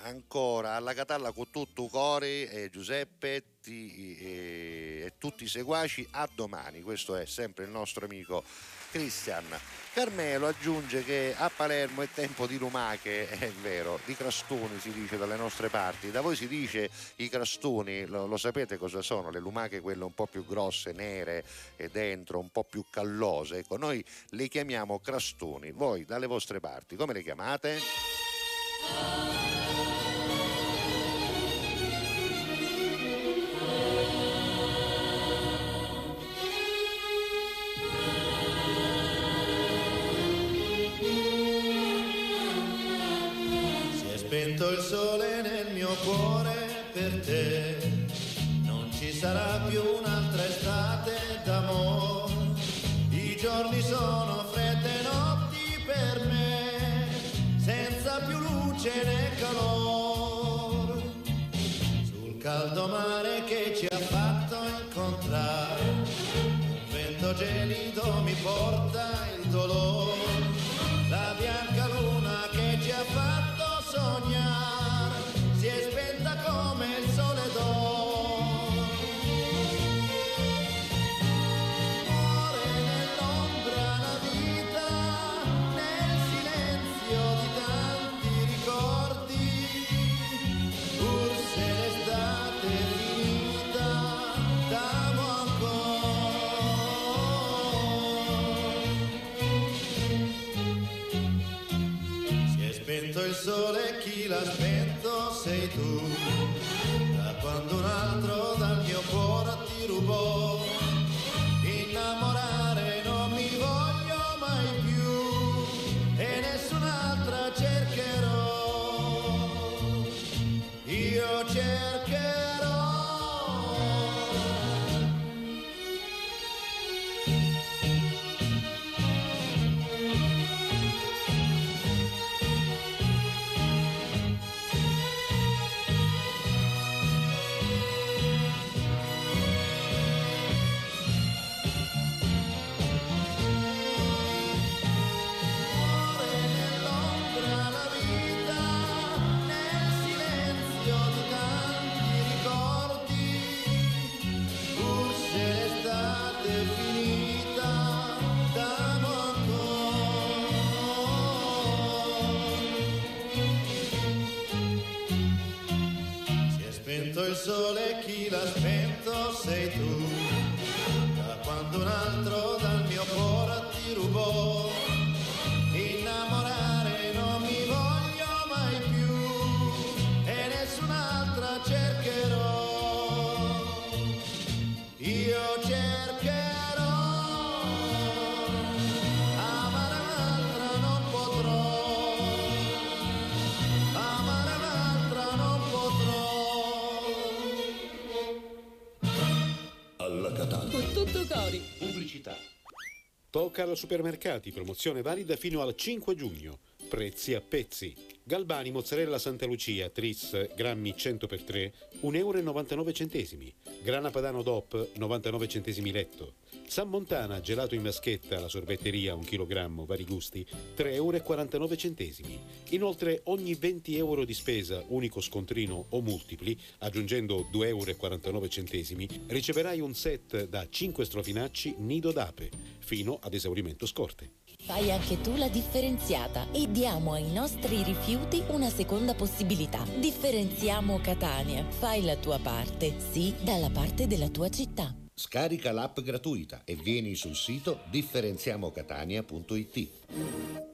ancora alla Catalla con tutto cori e Giuseppe ti- e, e tutti i seguaci a domani. Questo è sempre il nostro amico Christian. Carmelo aggiunge che a Palermo è tempo di lumache è vero di crastoni si dice dalle nostre parti. Da voi si dice i crastoni lo, lo sapete cosa sono? Le lumache quelle un po' più grosse nere e dentro un po' più callose. Ecco noi le chiamiamo crastoni. Voi dalle vostre parti come le chiamate? por Alla supermercati, promozione valida fino al 5 giugno. Prezzi a pezzi. Galbani mozzarella Santa Lucia, tris, grammi 100x3, 1,99 euro. Grana Padano DOP, 99 centesimi letto. San Montana, gelato in vaschetta, la sorbetteria, 1 kg, vari gusti, 3,49 euro. Inoltre, ogni 20 euro di spesa, unico scontrino o multipli, aggiungendo 2,49 euro, riceverai un set da 5 strofinacci nido d'ape, fino ad esaurimento scorte. Fai anche tu la differenziata e diamo ai nostri rifiuti una seconda possibilità. Differenziamo Catania. Fai la tua parte, sì, dalla parte della tua città. Scarica l'app gratuita e vieni sul sito differenziamocatania.it.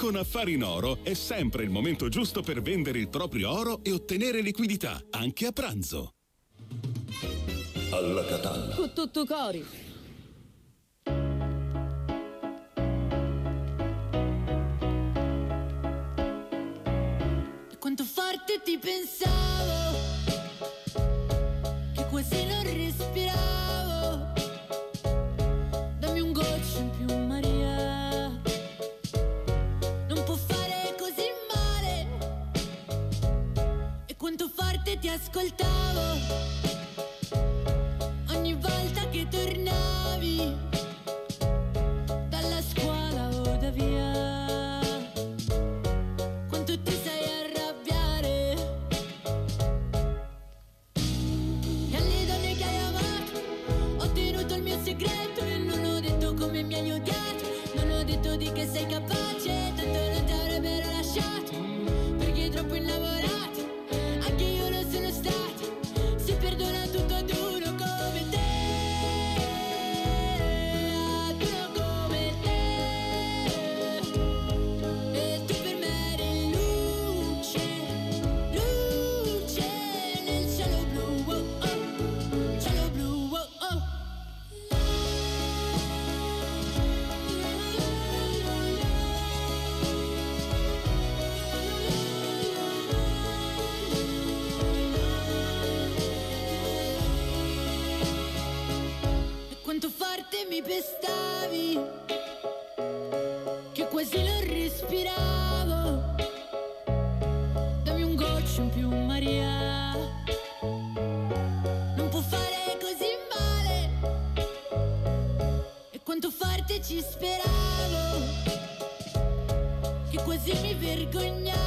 Con Affari in Oro è sempre il momento giusto per vendere il proprio oro e ottenere liquidità, anche a pranzo. Alla Catalla. Con tutto cori. Quanto forte ti pensavo forte ti ascoltavo dove che quasi non respiravo. Dammi un goccio in più, Maria. Non può fare così male. E quanto forte ci speravo, che quasi mi vergognavo.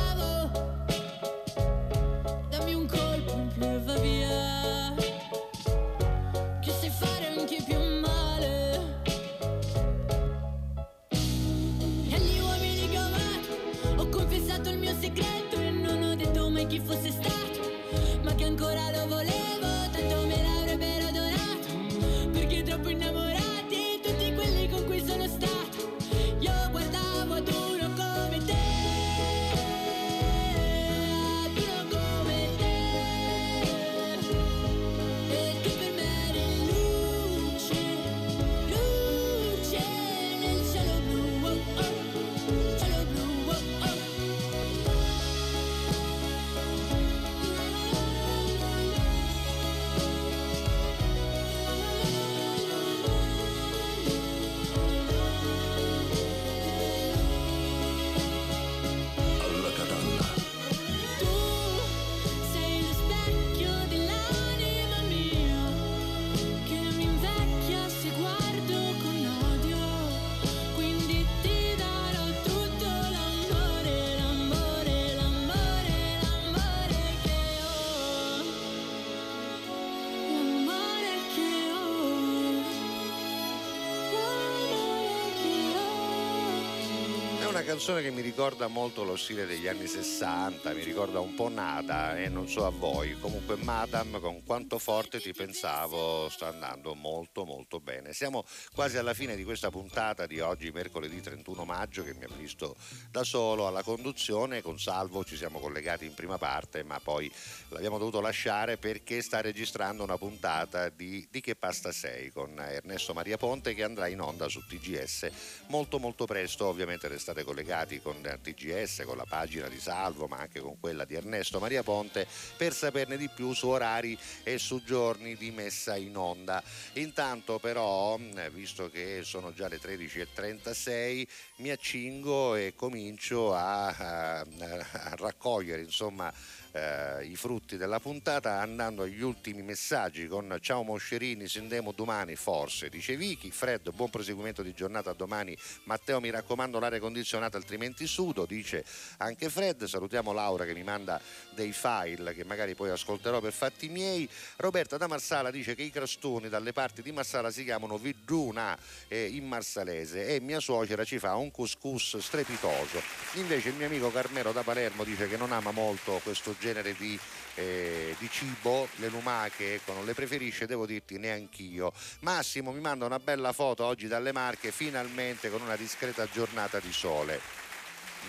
Canzone che mi ricorda molto lo stile degli anni 60, mi ricorda un po' Nada e non so a voi. Comunque Madame con quanto forte ti pensavo sta andando molto molto bene. Siamo quasi alla fine di questa puntata di oggi, mercoledì 31 maggio, che mi ha visto da solo alla conduzione. Con Salvo ci siamo collegati in prima parte, ma poi l'abbiamo dovuto lasciare perché sta registrando una puntata di Di che pasta sei con Ernesto Maria Ponte che andrà in onda su TGS molto molto presto. Ovviamente restate collegati con TGS, con la pagina di Salvo, ma anche con quella di Ernesto Maria Ponte per saperne di più su orari e su giorni di messa in onda. Intanto però, mh, visto che sono già le 13.36, mi accingo e comincio a, a- a raccogliere insomma eh, i frutti della puntata andando agli ultimi messaggi con ciao Moscerini, sindemo domani forse, dice Vicky, Fred, buon proseguimento di giornata domani, Matteo mi raccomando l'aria condizionata altrimenti sudo, dice anche Fred, salutiamo Laura che mi manda dei file che magari poi ascolterò per fatti miei, Roberta da Marsala dice che i crastoni dalle parti di Marsala si chiamano Vidruna eh, in marsalese e mia suocera ci fa un couscous strepitoso, invece il mio amico Carmelo da Palermo dice che non ama molto questo genere di, eh, di cibo, le lumache ecco, non le preferisce, devo dirti neanch'io. Massimo mi manda una bella foto oggi dalle Marche, finalmente con una discreta giornata di sole.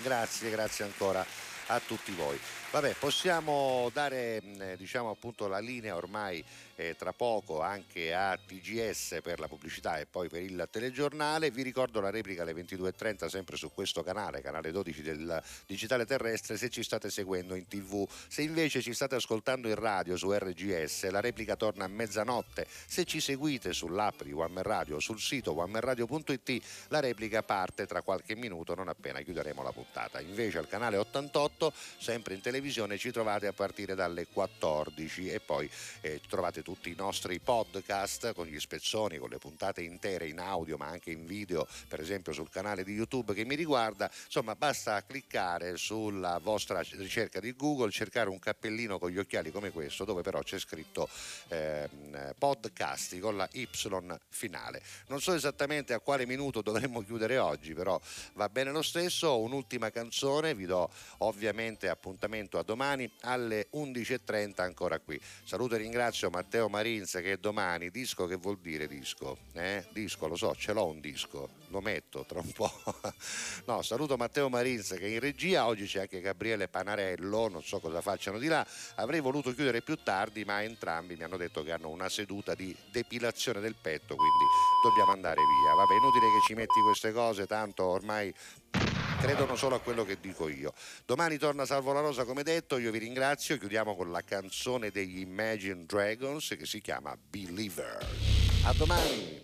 Grazie, grazie ancora a tutti voi. Vabbè, possiamo dare mh, eh, diciamo appunto la linea ormai eh, tra poco anche a TGS per la pubblicità e poi per il telegiornale. Vi ricordo la replica alle 22.30 sempre su questo canale, canale 12 del digitale terrestre, se ci state seguendo in tv. Se invece ci state ascoltando in radio su RGS, la replica torna a mezzanotte. Se ci seguite sull'app di One Radio o sul sito onemanradio.it, la replica parte tra qualche minuto non appena chiuderemo la puntata. Invece al canale 88, sempre in televisione, ci trovate a partire dalle 14 e poi eh, trovate tutti i nostri podcast con gli spezzoni, con le puntate intere in audio ma anche in video, per esempio sul canale di YouTube che mi riguarda. Insomma, basta cliccare sulla vostra ricerca di Google, cercare un cappellino con gli occhiali come questo, dove però c'è scritto ehm, podcasti con la Y finale. Non so esattamente a quale minuto dovremmo chiudere oggi, però va bene lo stesso. Un'ultima canzone, vi do ovviamente appuntamento a domani alle 11.30 ancora qui. Saluto e ringrazio Matteo Marins che domani, disco che vuol dire disco? Eh? Disco, lo so, ce l'ho un disco, lo metto tra un po'. no, saluto Matteo Marins che è in regia, oggi c'è anche Gabriele Panarello, non so cosa facciano di là. Avrei voluto chiudere più tardi, ma entrambi mi hanno detto che hanno una seduta di depilazione del petto, quindi dobbiamo andare via. Vabbè, inutile che ci metti queste cose, tanto ormai credono solo a quello che dico io. Domani torna Salvo La Rosa come detto, io vi ringrazio, chiudiamo con la canzone degli Imagine Dragons che si chiama Believer. A domani!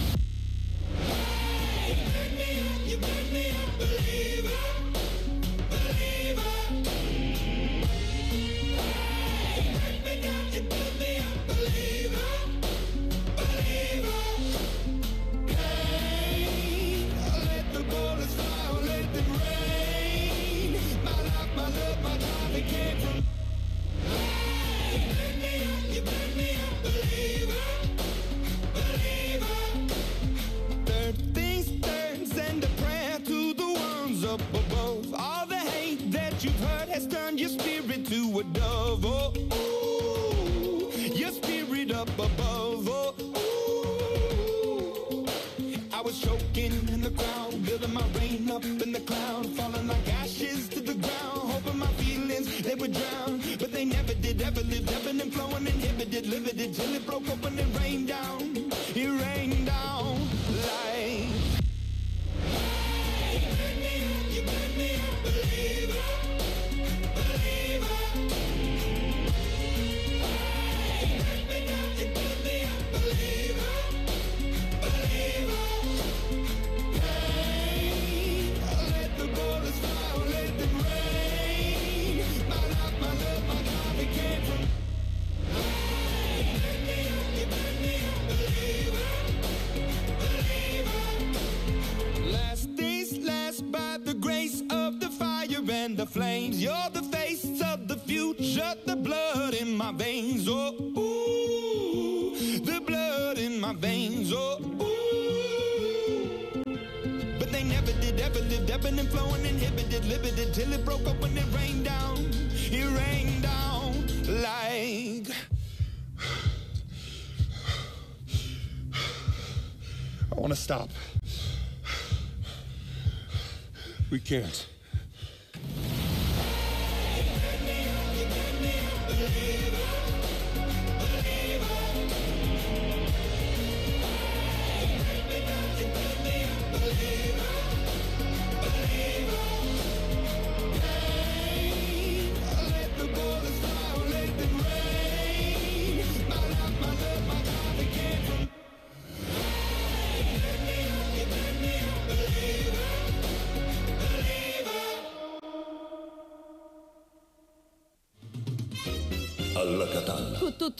cares?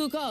to God.